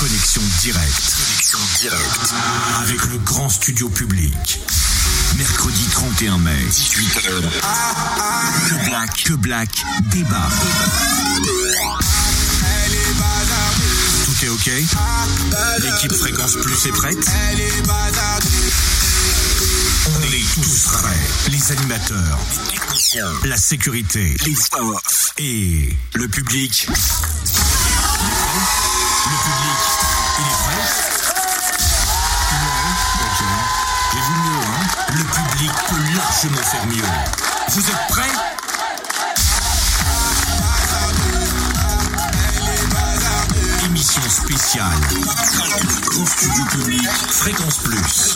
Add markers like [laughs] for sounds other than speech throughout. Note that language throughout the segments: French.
Connexion directe. Avec le grand studio public. Mercredi 31 mai, 18h. Que Black, que Black débat. Tout est ok? L'équipe Fréquence Plus est prête? On est tous prêts. Les animateurs, la sécurité, les et le public. Le public, il est prêt Ouais, ok. J'ai vu mieux, hein Le public peut largement faire mieux. Vous êtes prêts Émission spéciale. Au studio public, Fréquence Plus.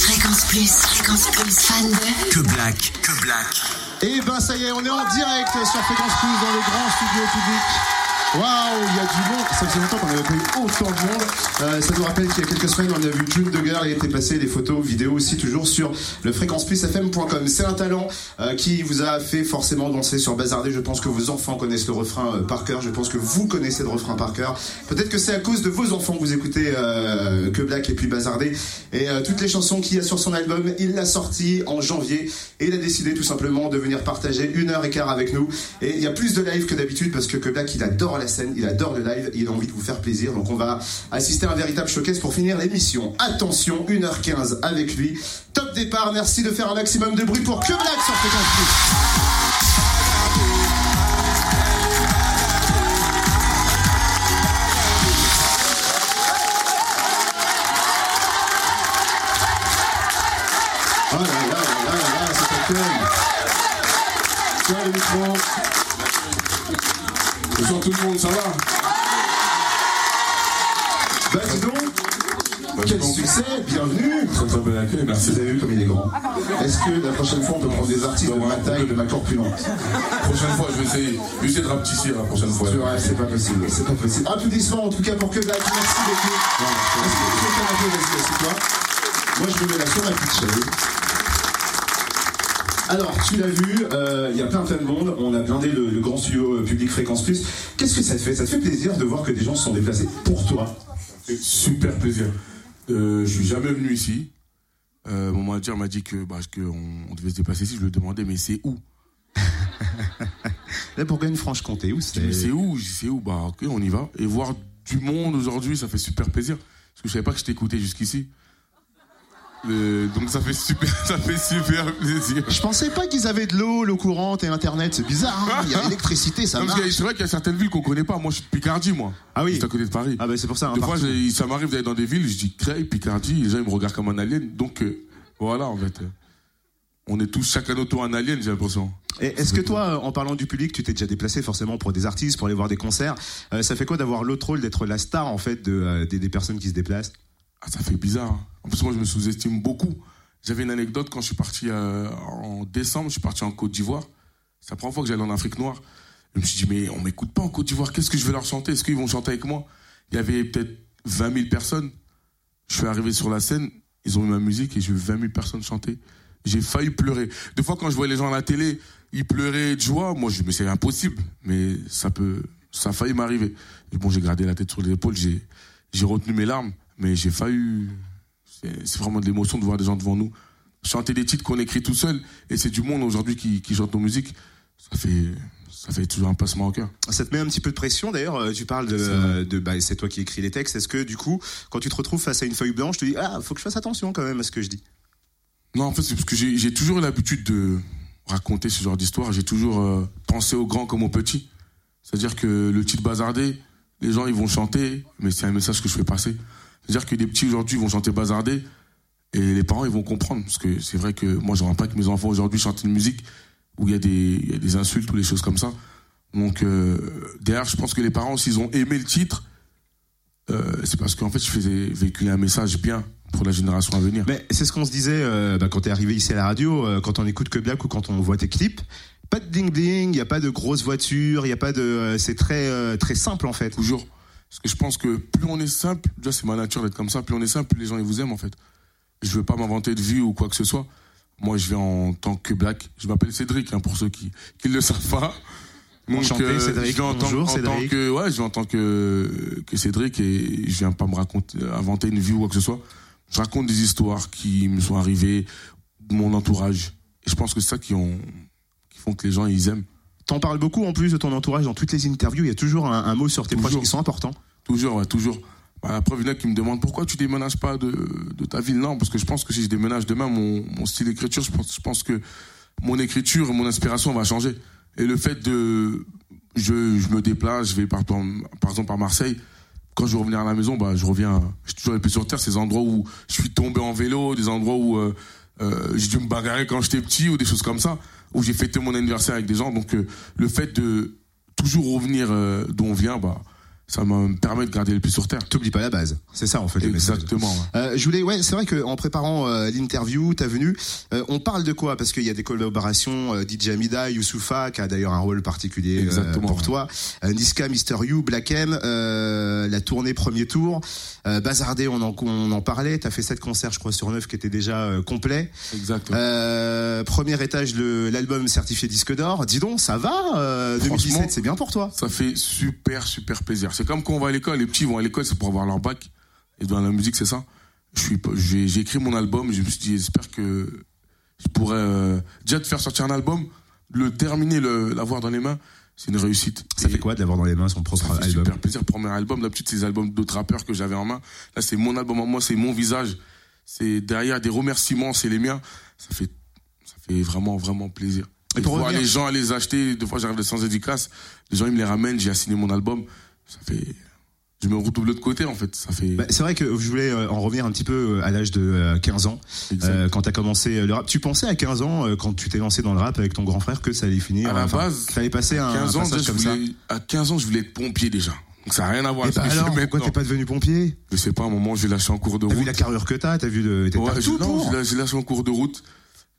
Fréquence Plus, Fréquence Plus, fan de... Que Black, que Black. Et ben ça y est, on est en direct sur Fréquence Plus dans le grand studio public. Waouh, il y a du monde. Ça faisait longtemps qu'on n'avait pas eu autant de monde. Euh, ça nous rappelle qu'il y a quelques semaines, on a vu June Duggar. Il était passé des photos, vidéos aussi, toujours sur le fréquenceplusfm.com. C'est un talent euh, qui vous a fait forcément danser sur Bazardé. Je pense que vos enfants connaissent le refrain euh, par cœur. Je pense que vous connaissez le refrain par cœur. Peut-être que c'est à cause de vos enfants que vous écoutez euh, que Black et puis Bazardé. Et euh, toutes les chansons qu'il y a sur son album, il l'a sorti en janvier. Et il a décidé tout simplement de venir partager une heure et quart avec nous. Et il y a plus de live que d'habitude parce que que Black, il adore la scène, il adore le live, il a envie de vous faire plaisir. Donc on va assister à un véritable showcase pour finir l'émission. Attention, 1h15 avec lui. Top départ, merci de faire un maximum de bruit pour que Black sur Fréquence. Oh. Bonjour tout le monde, ça va Bah dis donc, quel succès, bienvenue. Très très bel accueil, merci. Vous avez vu comme il est grand. Est-ce que la prochaine fois on peut prendre des artistes de ma taille, de ma corpulence Prochaine fois, je vais essayer, je vais essayer de rapetisser la prochaine fois. C'est vrai, c'est pas possible, c'est pas possible. Applaudissements en tout cas pour que Black, merci beaucoup. Est-ce que tu fais un peu, vas-y, assieds-toi. Moi je me mets là sur ma petite chaise. Alors, tu l'as vu, euh, il y a plein plein de monde, on a blindé le, le grand studio euh, public Fréquence Plus. Qu'est-ce que ça te fait? Ça te fait plaisir de voir que des gens se sont déplacés pour toi? Super plaisir. Euh, je suis jamais venu ici. Euh, mon manager m'a dit que bah, qu'on on devait se déplacer ici. Je lui ai demandé, mais c'est où? [laughs] Là, pour une Franche-Comté, où mais c'est où? Je dis, c'est où? Bah ok, on y va. Et voir du monde aujourd'hui, ça fait super plaisir. Parce que je savais pas que je t'écoutais jusqu'ici. Euh, donc ça fait super, [laughs] ça fait super plaisir. Je pensais pas qu'ils avaient de l'eau, l'eau courante et internet, c'est bizarre, hein il y a [laughs] l'électricité, ça Non, marche. c'est vrai qu'il y a certaines villes qu'on connaît pas. Moi, je suis de Picardie, moi. Ah oui. Juste à côté de Paris. Ah bah c'est pour ça, Des fois, ça m'arrive d'aller dans des villes, je dis Creil, Picardie, les gens ils me regardent comme un alien. Donc euh, voilà, en fait. euh, On est tous chacun notre tour un alien, j'ai l'impression. Est-ce que toi, en parlant du public, tu t'es déjà déplacé forcément pour des artistes, pour aller voir des concerts? Euh, Ça fait quoi d'avoir l'autre rôle d'être la star en fait de, des, des personnes qui se déplacent? Ah, ça fait bizarre. hein. En plus, moi, je me sous-estime beaucoup. J'avais une anecdote quand je suis parti euh, en décembre, je suis parti en Côte d'Ivoire. C'est la première fois que j'allais en Afrique noire. Je me suis dit, mais on m'écoute pas en Côte d'Ivoire, qu'est-ce que je vais leur chanter? Est-ce qu'ils vont chanter avec moi? Il y avait peut-être 20 000 personnes. Je suis arrivé sur la scène, ils ont mis ma musique et j'ai vu 20 000 personnes chanter. J'ai failli pleurer. Des fois, quand je voyais les gens à la télé, ils pleuraient de joie. Moi, je me c'est impossible. Mais ça peut, ça a failli m'arriver. Bon, j'ai gardé la tête sur les épaules, j'ai retenu mes larmes, mais j'ai failli, c'est vraiment de l'émotion de voir des gens devant nous chanter des titres qu'on écrit tout seul. Et c'est du monde aujourd'hui qui, qui chante nos musiques. Ça fait ça fait toujours un passement au cœur. Ça te met un petit peu de pression d'ailleurs, euh, tu parles de, C'est euh, de bah, c'est toi qui écris les textes, est-ce que du coup, quand tu te retrouves face à une feuille blanche, tu te dis, ah, faut que je fasse attention quand même à ce que je dis? Non en fait c'est parce que j'ai toujours eu l'habitude de raconter ce genre d'histoire. J'ai toujours euh, pensé aux grands comme aux petits. C'est à dire que le titre bazardé les gens ils vont chanter mais c'est un message que je fais passer c'est à dire que des petits aujourd'hui vont chanter bazardé et les parents ils vont comprendre parce que c'est vrai que moi j'aimerais pas que mes enfants aujourd'hui chantent une musique où il y a des il y a des insultes ou des choses comme ça donc euh, derrière je pense que les parents s'ils ont aimé le titre euh, c'est parce qu'en fait je faisais véhiculer un message bien pour la génération à venir Mais c'est ce qu'on se disait euh, bah, quand t'es arrivé ici à la radio, euh, quand on écoute que Black ou quand on voit tes clips. Pas de ding ding, il y a pas de grosses voitures, il y a pas de, c'est très très simple en fait. toujours. Parce que je pense que plus on est simple, déjà c'est ma nature d'être comme ça, plus on est simple, plus les gens ils vous aiment en fait. Je veux pas m'inventer de vie ou quoi que ce soit. Moi je viens en tant que black. Je m'appelle Cédric, hein, pour ceux qui qui le savent pas. Donc, Enchanté, euh, Cédric. je viens en tant, Bonjour, en tant Cédric. que, ouais, je viens en tant que, que Cédric et je viens pas me raconter, inventer une vie ou quoi que ce soit. Je raconte des histoires qui me sont arrivées, de mon entourage. Et je pense que c'est ça qui ont, qui font que les gens, ils aiment. T'en parles beaucoup en plus de ton entourage dans toutes les interviews. Il y a toujours un, un mot sur tes proches Toujours. qui sont importants. Toujours, ouais, toujours. Bah, la preuve, il y en a qui me demandent pourquoi tu déménages pas de, de ta ville? Non, parce que je pense que si je déménage demain, mon, mon style d'écriture, je pense, je pense que mon écriture, mon inspiration va changer. Et le fait de, je, je me déplace, je vais par, par, par exemple à Marseille. Quand je veux revenir à la maison, bah, je reviens, je suis toujours les pieds sur terre. Ces endroits où je suis tombé en vélo, des endroits où euh, euh, j'ai dû me bagarrer quand j'étais petit ou des choses comme ça, où j'ai fêté mon anniversaire avec des gens. Donc, euh, le fait de toujours revenir euh, d'où on vient, bah, ça me permet de garder les pieds sur terre. T'oublies pas la base. C'est ça en fait. le. Exactement. ouais. Euh, je voulais, ouais, c'est vrai qu'en préparant euh, l'interview, ta venue, euh, on parle de quoi? Parce qu'il y a des collaborations, euh, DJ Amida, Youssoufa, qui a d'ailleurs un rôle particulier euh, Exactement, pour ouais. toi, euh, Niska, Mister You, Black M, euh, la tournée premier tour, euh, Bazardé, on en, on en parlait. T'as fait sept concerts, je crois, sur neuf, qui étaient déjà euh, complets. Exactement. Euh, premier étage, le- l'album certifié disque d'or. Dis donc, ça va euh, Franchement, 2017, c'est bien pour toi. Ça fait super, super plaisir. C'est comme quand on va à l'école, les petits vont à l'école, c'est pour avoir leur bac. Et dans la musique, c'est ça. J'ai, écrit mon album, je me suis dit, j'espère que je pourrais, euh, déjà de faire sortir un album, le terminer, le, l'avoir dans les mains, c'est une réussite. Ça Et fait quoi d'avoir dans les mains son propre Ça fait album super plaisir. Premier album, d'habitude, c'est les albums d'autres rappeurs que j'avais en main. Là, c'est mon album en moi, c'est mon visage. C'est derrière des remerciements, c'est les miens. Ça fait, ça fait vraiment, vraiment plaisir. Et Et pour voir revenir- les gens les acheter, des fois j'arrive sans dédicace, les gens ils me les ramènent, j'ai assigné mon album. Ça fait, je me retrouve de l'autre côté en fait. Ça fait. Bah, c'est vrai que je voulais euh, en revenir un petit peu euh, à l'âge de euh, 15 ans, Exact. euh, quand tu as commencé le rap. Tu pensais à 15 ans, quand tu t'es lancé dans le rap avec ton grand frère, que ça allait finir à la enfin, base, ça allait passer un, 15 un ans, passage déjà, comme je ça? voulais, à 15 ans, je voulais être pompier déjà. Donc ça n'a rien à voir Et bah alors, pourquoi t'es pas devenu pompier? Je sais pas, à un moment, j'ai lâché en cours de T'as route. vu la carrure que t'as, t'as vu le, t'as Ouais, t'as j'ai- tout non, j'ai lâché- en cours de route.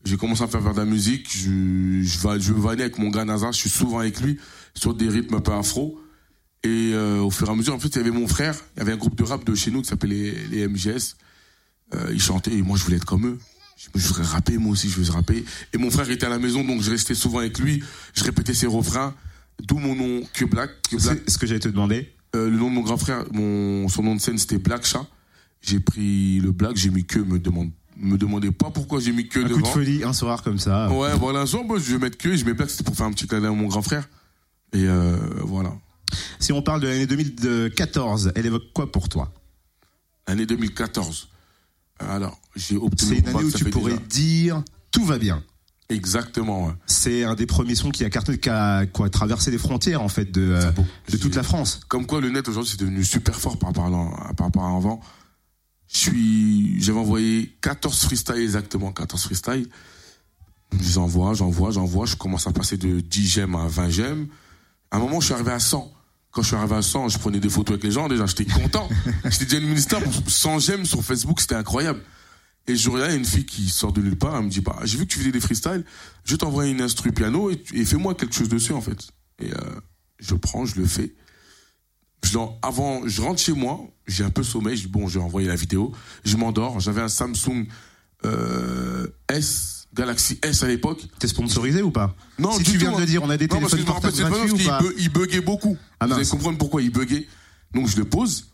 J'ai commencé à faire, faire de la musique. Je, je, je avec mon gars Nazar. Je suis souvent avec lui sur des rythmes un peu afro. Et euh, au fur et à mesure, en fait, il y avait mon frère. Il y avait un groupe de rap de chez nous qui s'appelait les, les MGS. Euh, ils chantaient et moi, je voulais être comme eux. Je, je voudrais rapper, moi aussi, je veux rapper. Et mon frère était à la maison, donc je restais souvent avec lui. Je répétais ses refrains. D'où mon nom, que Black. Que Black. C'est ce que j'allais te demander. Euh, le nom de mon grand frère, mon, son nom de scène, c'était Black Chat. J'ai pris le Black, j'ai mis que, me demande, me demandez pas pourquoi j'ai mis que Un coup de devant. folie, un soir comme ça. Ouais, voilà, un jour, moi, je vais mettre que, je mets Black, c'était pour faire un petit d'œil à mon grand frère. Et euh, voilà. Si on parle de l'année 2014, elle évoque quoi pour toi? Année 2014. Alors, j'ai obtenu C'est une année où tu pourrais déjà- dire tout va bien. Exactement, ouais. C'est un des premiers sons qui a cartonné, qui a quoi, traversé les frontières en fait de, euh, de toute la France. Comme quoi, le net aujourd'hui, c'est devenu super fort par rapport à, par rapport à avant. Je suis, j'avais envoyé 14 freestyles exactement, 14 freestyles. J'envoie, j'envoie, j'envoie. Je commence à passer de 10 j'aime à 20 j'aime. À un moment, je suis arrivé à 100. Quand je suis arrivé à 100, je prenais des photos avec les gens. Déjà, j'étais content. [laughs] j'étais déjà une ministère. 100 j'aime sur Facebook, c'était incroyable. Et je regarde une fille qui sort de nulle part. Elle me dit, bah, j'ai vu que tu faisais des freestyles. Je vais t'envoyer une instru piano et, fais-moi quelque chose dessus, en fait. Et euh, je prends, je le fais. Je avant, je rentre chez moi, j'ai un peu sommeil, je dis bon, je vais envoyer la vidéo, je m'endors, j'avais un Samsung euh, S, Galaxy S à l'époque. T'es sponsorisé ou pas Non, Si du tu viens tout, de hein. dire, on a des Non, parce que téléphones je me rappelle, portables gratuits ou parce pas qu'il bu- il buguait beaucoup. Ah, Vous allez comprendre pourquoi il buguait. Donc je le pose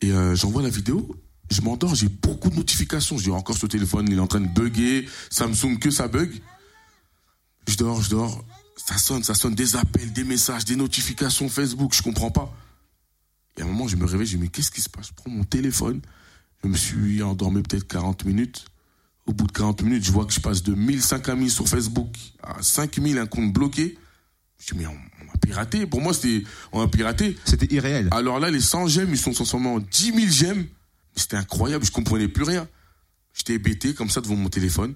et euh, j'envoie la vidéo. Je m'endors, j'ai beaucoup de notifications. Dis encore ce téléphone, il est en train de bugger. Samsung, que ça bug. Je dors, je dors. Ça sonne, ça sonne. Des appels, des messages, des notifications Facebook. Je comprends pas. Et à un moment, je me réveille, je me dis, mais qu'est-ce qui se passe? Je prends mon téléphone. Je me suis endormi peut-être 40 minutes. Au bout de 40 minutes, je vois que je passe de 1005 amis sur Facebook à 5000, un compte bloqué. Je dis, mais on, m'a piraté. Pour moi, c'était, on m'a piraté. C'était irréel. Alors là, les 100 j'aime, ils sont transformés en 10 000 j'aime. C'était incroyable, je comprenais plus rien. J'étais hébété comme ça devant mon téléphone.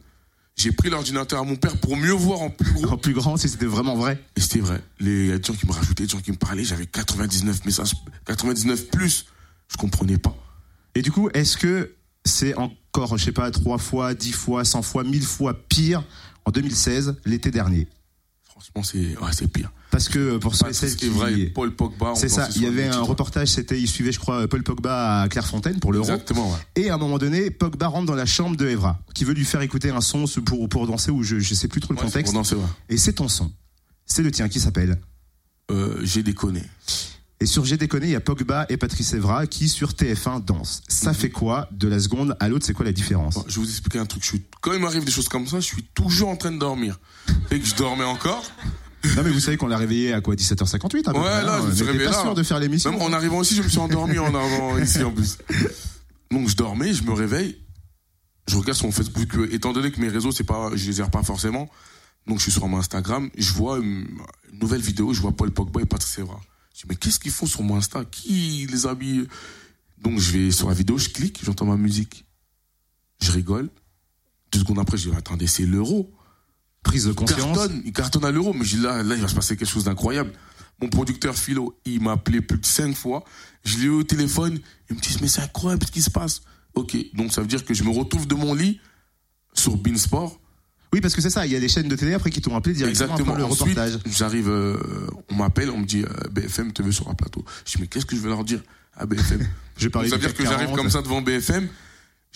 J'ai pris l'ordinateur à mon père pour mieux voir en plus gros. En plus grand, si c'était vraiment vrai. Et c'était vrai. Les, il y a des gens qui me rajoutaient, des gens qui me parlaient. J'avais 99 messages, 99 plus. Je comprenais pas. Et du coup, est-ce que c'est encore, je sais pas, trois fois, dix fois, cent fois, mille fois pire en 2016, l'été dernier Franchement, c'est, ouais, pire. Parce que pour ceux et celles ce qui... vrai. Paul Pogba. C'est ça, il y avait un reportage, c'était, il suivait, je crois, Paul Pogba à Clairefontaine pour l'Euro. Exactement, ouais. Et à un moment donné, Pogba rentre dans la chambre de Evra, qui veut lui faire écouter un son pour, pour danser, ou je, je sais plus trop le Ouais, contexte. pour danser, ouais. Et c'est ton son. c'est le tien qui s'appelle? Euh, J'ai déconné. Et sur J'ai déconné, il y a Pogba et Patrice Evra qui sur TF1 dansent. Ça fait quoi de la seconde à l'autre? C'est quoi la différence? Bon, je vais vous expliquer un truc. Je suis, quand il m'arrive des choses comme ça, je suis toujours en train de dormir. Et que je dormais encore. Non mais vous savez qu'on l'a réveillé à quoi 17h58 à peu Ouais, près, là, hein je me suis réveillé pas là. sûr de faire l'émission. En arrivant aussi, je me suis endormi en arrivant ici en plus. Donc je dormais, je me réveille, je regarde sur mon Facebook, étant donné que mes réseaux, c'est pas, je les gère pas forcément. Donc je suis sur mon Instagram, je vois une, une nouvelle vidéo, je vois Paul Pogba et Patrice Evra. Je dis mais qu'est-ce qu'ils font sur mon Insta? Qui les a mis Donc je vais sur la vidéo, je clique, j'entends ma musique, je rigole. Deux secondes après, je dis attendez, c'est l'euro Prise de il conscience. cartonne, il cartonne à l'euro, mais je dis là, là, il va se passer quelque chose d'incroyable. Mon producteur Philo, il m'a appelé plus de cinq fois. Je l'ai eu au téléphone. Il me dit, mais c'est incroyable ce qui se passe. Ok, donc ça veut dire que je me retrouve de mon lit sur Beansport. Oui, parce que c'est ça. Il y a des chaînes de télé après qui t'ont appelé directement Exactement. après le Ensuite, reportage. j'arrive, euh, on m'appelle, on me dit, euh, BFM te veut sur un plateau. Je dis, mais qu'est-ce que je vais leur dire à BFM [laughs] Je vais parler Ça veut dire que j'arrive 40. comme ça devant BFM.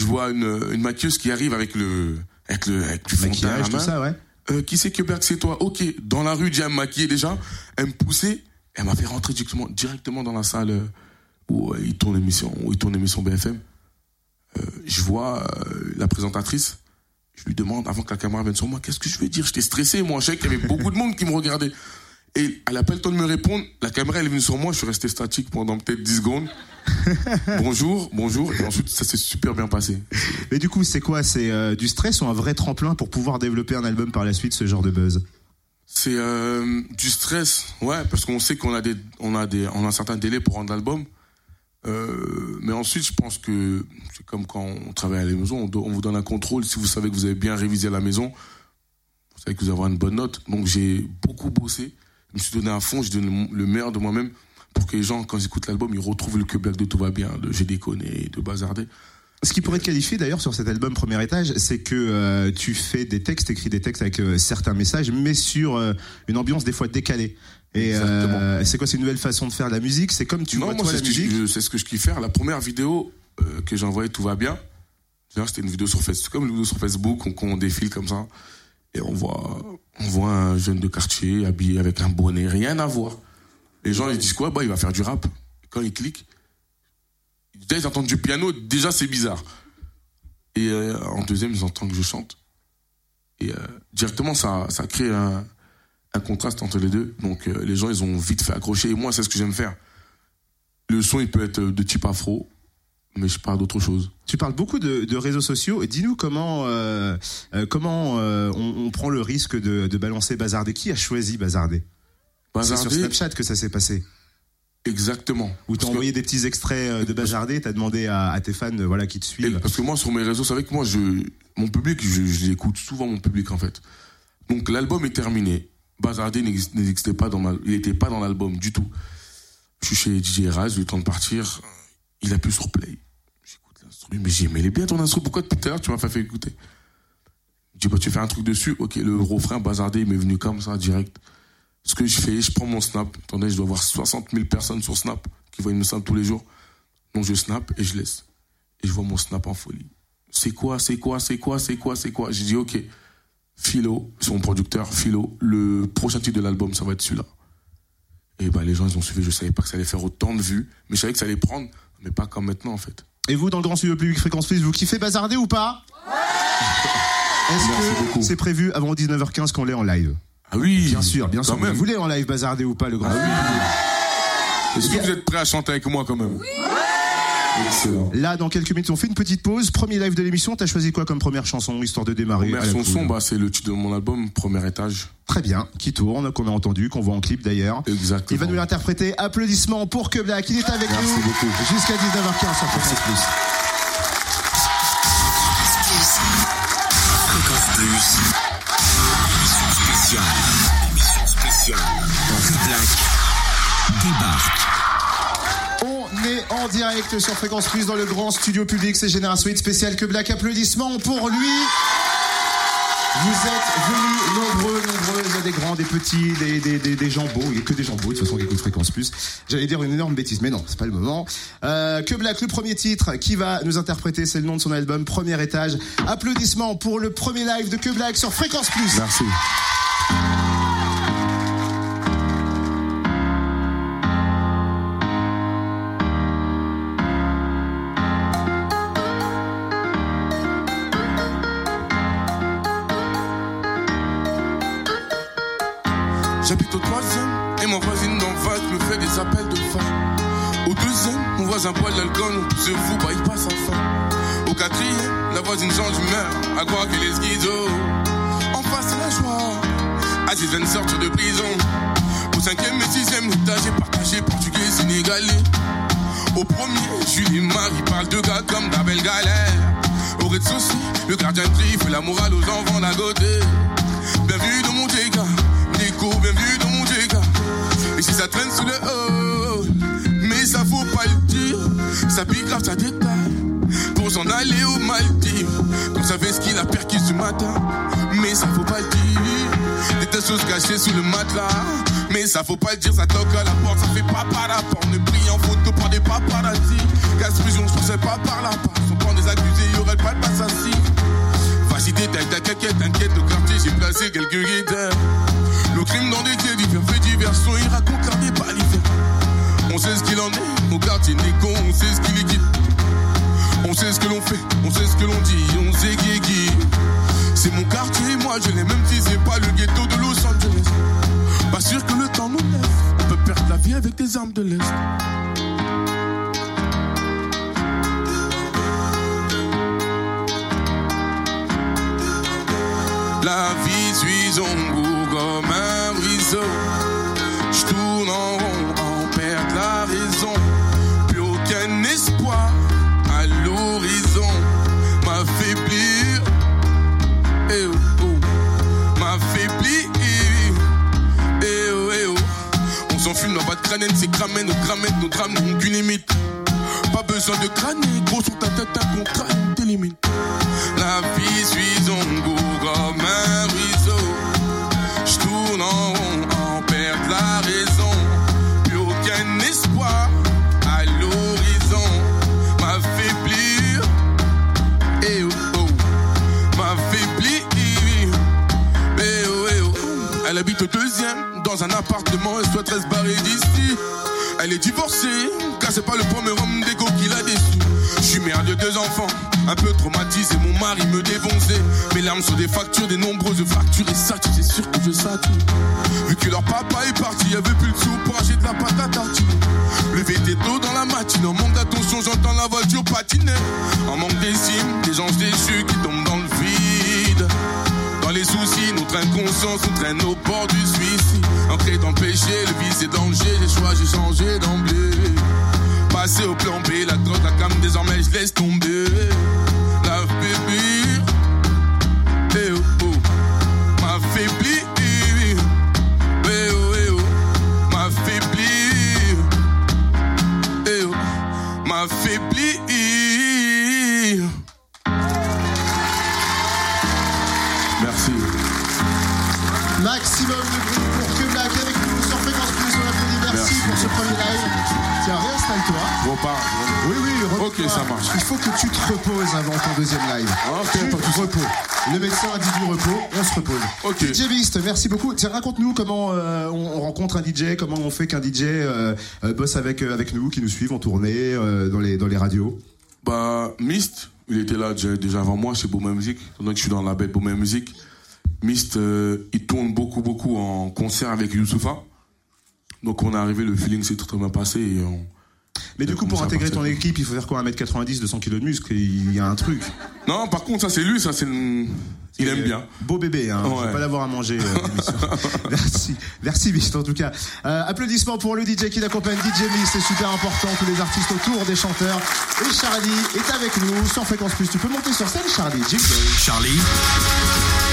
Je vois une, une maquilleuse qui arrive avec le, avec le, avec du fond de teint à la Maquillage, tout main. ça, ouais. Euh, qui c'est que Berg, c'est toi? Ok, dans la rue, déjà, elle me maquillait déjà, elle me poussait, elle m'a fait rentrer directement, directement dans la salle euh, où euh, il tourne l'émission, où il tourne l'émission BFM. Euh, je vois euh, la présentatrice, je lui demande, avant que la caméra vienne sur moi, qu'est-ce que je vais dire? J'étais stressé, moi, je savais qu'il y avait [laughs] beaucoup de monde qui me regardait. Et elle a pas le temps de me répondre, la caméra elle est venue sur moi, je suis resté statique pendant peut-être 10 secondes. [laughs] bonjour, bonjour, et ensuite ça s'est super bien passé. Mais du coup, c'est quoi? C'est euh, du stress ou un vrai tremplin pour pouvoir développer un album par la suite, ce genre de buzz? C'est euh, du stress, ouais, parce qu'on sait qu'on a des, on a des, on a un certain délai pour rendre l'album. Euh, mais ensuite, je pense que c'est comme quand on travaille à la maison, on, vous donne un contrôle. Si vous savez que vous avez bien révisé à la maison, vous savez que vous avez une bonne note. Donc j'ai beaucoup bossé. Je me suis donné à fond, j'ai donné le meilleur de moi-même pour que les gens, quand ils écoutent l'album, ils retrouvent le que Black de Tout va bien, de J'ai déconné, de Bazardé. Ce qui pourrait te qualifier d'ailleurs sur cet album Premier Étage, c'est que euh, tu fais des textes, écris des textes avec euh, certains messages, mais sur euh, une ambiance des fois décalée. Et euh, c'est quoi C'est une nouvelle façon de faire de la musique? C'est comme tu non, vois moi, toi la musique? c'est ce que je kiffe faire. La première vidéo euh, que j'ai envoyée, Tout va bien. C'était une vidéo sur Facebook, comme une vidéo sur Facebook, on, qu'on défile comme ça. Et on voit, on voit un jeune de quartier habillé avec un bonnet, rien à voir. Les gens, ils disent quoi? Bah, il va faire du rap. Quand ils cliquent, déjà, ils entendent du piano, déjà, c'est bizarre. Et euh, en deuxième, ils entendent que je chante. Et euh, directement, ça, ça crée un, un contraste entre les deux. Donc, euh, les gens, ils ont vite fait accrocher. Et moi, c'est ce que j'aime faire. Le son, il peut être de type afro, mais je parle d'autre chose. Tu parles beaucoup de, de réseaux sociaux. Et Dis-nous comment euh, comment euh, on, on prend le risque de, de balancer Bazardé. Qui a choisi Bazardé C'est sur Snapchat que ça s'est passé. Exactement. Où t'as que- envoyé des petits extraits euh, de Bazardé, t'as demandé à, à tes fans euh, voilà, qui te Et suivent. parce que moi, sur mes réseaux, c'est vrai que moi, je, mon public, je, je l'écoute souvent, mon public, en fait. Donc, l'album est terminé. Bazardé n'existe- n'existait pas dans ma, il n'était pas dans l'album du tout. Je suis chez DJ Raz, j'ai eu le temps de partir. Il a plus sur Play. J'écoute l'instru, mais j'ai, est bien ton instru. Pourquoi tout à l'heure, tu m'as fait écouter? Je dis, bah, tu fais un truc dessus. Ok, le refrain Bazardé, il m'est venu comme ça, direct. Ce que je fais, je prends mon snap. Attendez, je dois avoir 60 000 personnes sur Snap qui voient une snap tous les jours. Donc, je snap et je laisse et je vois mon snap en folie. C'est quoi, c'est quoi, c'est quoi, c'est quoi, c'est quoi? J'ai dit, ok, Philo, c'est mon producteur, Philo, le prochain titre de l'album, ça va être celui-là. Et ben les gens, ils ont suivi, je savais pas que ça allait faire autant de vues, mais je savais que ça allait prendre, mais pas comme maintenant, en fait. Et vous, dans le grand studio public Fréquence Plus, vous kiffez Bazardé ou pas? Merci Est-ce beaucoup. que c'est prévu avant 19h15 qu'on l'ait en live? Oui Bien sûr, bien sûr. Même. Vous voulez en live Bazardé ou pas, le grand studio Est-ce que vous êtes prêts à chanter avec moi, quand même? Oui Excellent. Là, dans quelques minutes, on fait une petite pause. Premier live de l'émission, t'as choisi quoi comme première chanson, histoire de démarrer? Première chanson, bah, c'est le titre de mon album, Premier Étage. Très bien, qui tourne, qu'on a entendu, qu'on voit en clip d'ailleurs. Exactement. Il va nous l'interpréter. Applaudissements pour Que Black. Il est avec Merci nous beaucoup. jusqu'à 19h15 sur Plus. Débarque. On est en direct sur Fréquence Plus dans le grand studio public. C'est Génération 8 spécial Que Black. Applaudissements pour lui. Vous êtes venus nombreux, nombreux, il y a des grands, des petits, des, des, des, des gens beaux, il n'y a que des gens beaux de toute façon qui écoutent Fréquence Plus. J'allais dire une énorme bêtise, mais non, c'est pas le moment. Euh, que Black, le premier titre qui va nous interpréter, c'est le nom de son album, Premier Étage. Applaudissements pour le premier live de Que Black sur Fréquence Plus. Merci. De femme. Au deuxième, mon voisin boit de l'alcool, on se fout, bah il passe à fin. Au quatrième, la voisine change d'humeur, à croire qu'elle est schizo. En face, la joie. Aziz vient de sortir de prison. Au cinquième et sixième étage, j'ai partagé portugais sénégalais. Au premier, Julie Marie parle de gars comme d'Abel Galère. Au rez-de-chaussée, le gardien de fait la morale aux enfants d'à côté. Bienvenue dans mon dégât, Nico, bienvenue dans ça traîne sous le haut, mais ça faut pas le dire. Ça pique grave, ça détaille. Pour s'en aller aux Maldives. On savait ce qu'il a perquis ce matin, mais ça faut pas le dire. Des tas de choses cachées sous le matelas. Mais ça faut pas le dire, ça toque à la porte, ça fait pas par la porte. On est pris en photo par des paparazzi. Casse prison, je pas par la part. Sont pas des accusés, y aurait pas de assassin. Vas-y, détaille ta caquette, t'inquiète, au quartier, j'ai placé quelques guetteurs. Le crime dans des quais diversion, il raconte des pas l'hiver. On sait ce qu'il en est, au quartier Nico, on sait ce qu'il est dit. On sait ce que l'on fait, on sait ce que l'on dit, on sait qui est qui. C'est mon quartier, moi je l'ai, même si c'est pas le ghetto de Los Angeles. Pas sûr que le temps nous laisse, on peut perdre la vie avec des armes de l'Est. La vie suit son goût comme un ruisseau. Tourne en rond, en perte la raison. Plus aucun espoir à l'horizon. M'affaiblir, eh oh, oh. m'affaiblir, eh oh, eh oh. On s'enfume dans pas de crâne, c'est cramé, nos grammes, nos drames n'ont qu'une limite. Pas besoin de crâner, gros sur ta tête, un contrat, t'élimine. La vie suit son goût Deuxième, dans un appartement, elle souhaiterait se barrer d'ici. Elle est divorcée, car c'est pas le premier homme d'égo qui l'a déçu. Je suis mère de deux enfants, un peu traumatisé, mon mari me défonçait. Mes larmes sont des factures, des nombreuses fractures, et ça, tu sais sûr que je sature. Vu que leur papa est parti, y'avait plus le sou pour acheter de la pâte à tartiner. Levé des tôt dans la matinée, en manque d'attention, j'entends la voiture patiner. En manque d'estime, des gens déchus qui tombent les soucis, notre inconscience nous traîne au bord du suicide. Ancré dans le péché, le vice et danger, j'ai choix, j'ai changé d'emblée. Passé au plan B, la drogue, la cam, désormais je laisse tomber. Bon, pas. Oui, oui. Ok, ça marche. Il faut que tu te reposes avant ton deuxième live. Ok, tu souci. repos. Le médecin a dit du repos, on se repose. Ok. DJ Beast, merci beaucoup. Tiens, raconte-nous comment euh, on, on rencontre un DJ, comment on fait qu'un DJ euh, euh, bosse avec, euh, avec nous, qui nous suivent en tournée, dans, les, dans les radios. Bah, Mist, il était là déjà, avant moi chez Beaumain Music. Donc je suis dans la bête Beaumain Music. Mist, il tourne beaucoup, beaucoup en concert avec Youssoufa. Donc on est arrivé, le feeling s'est très bien passé et on... Mais du coup, pour intégrer ton équipe, il faut faire quoi 1m90, 200 kg de muscle Il y a un truc. Non, par contre, ça c'est lui, ça c'est... le- Il aime bien. Beau bébé, hein. Je Ouais. vais pas l'avoir à manger. euh, l'émission. [laughs] merci, merci Beast en tout cas. Euh, applaudissements pour le DJ qui l'accompagne, DJ Beast, c'est super important. Tous les artistes autour des chanteurs. Et Charlie est avec nous sur Fréquence Plus. Tu peux monter sur scène, Charlie. Jingle. Charlie. Charlie.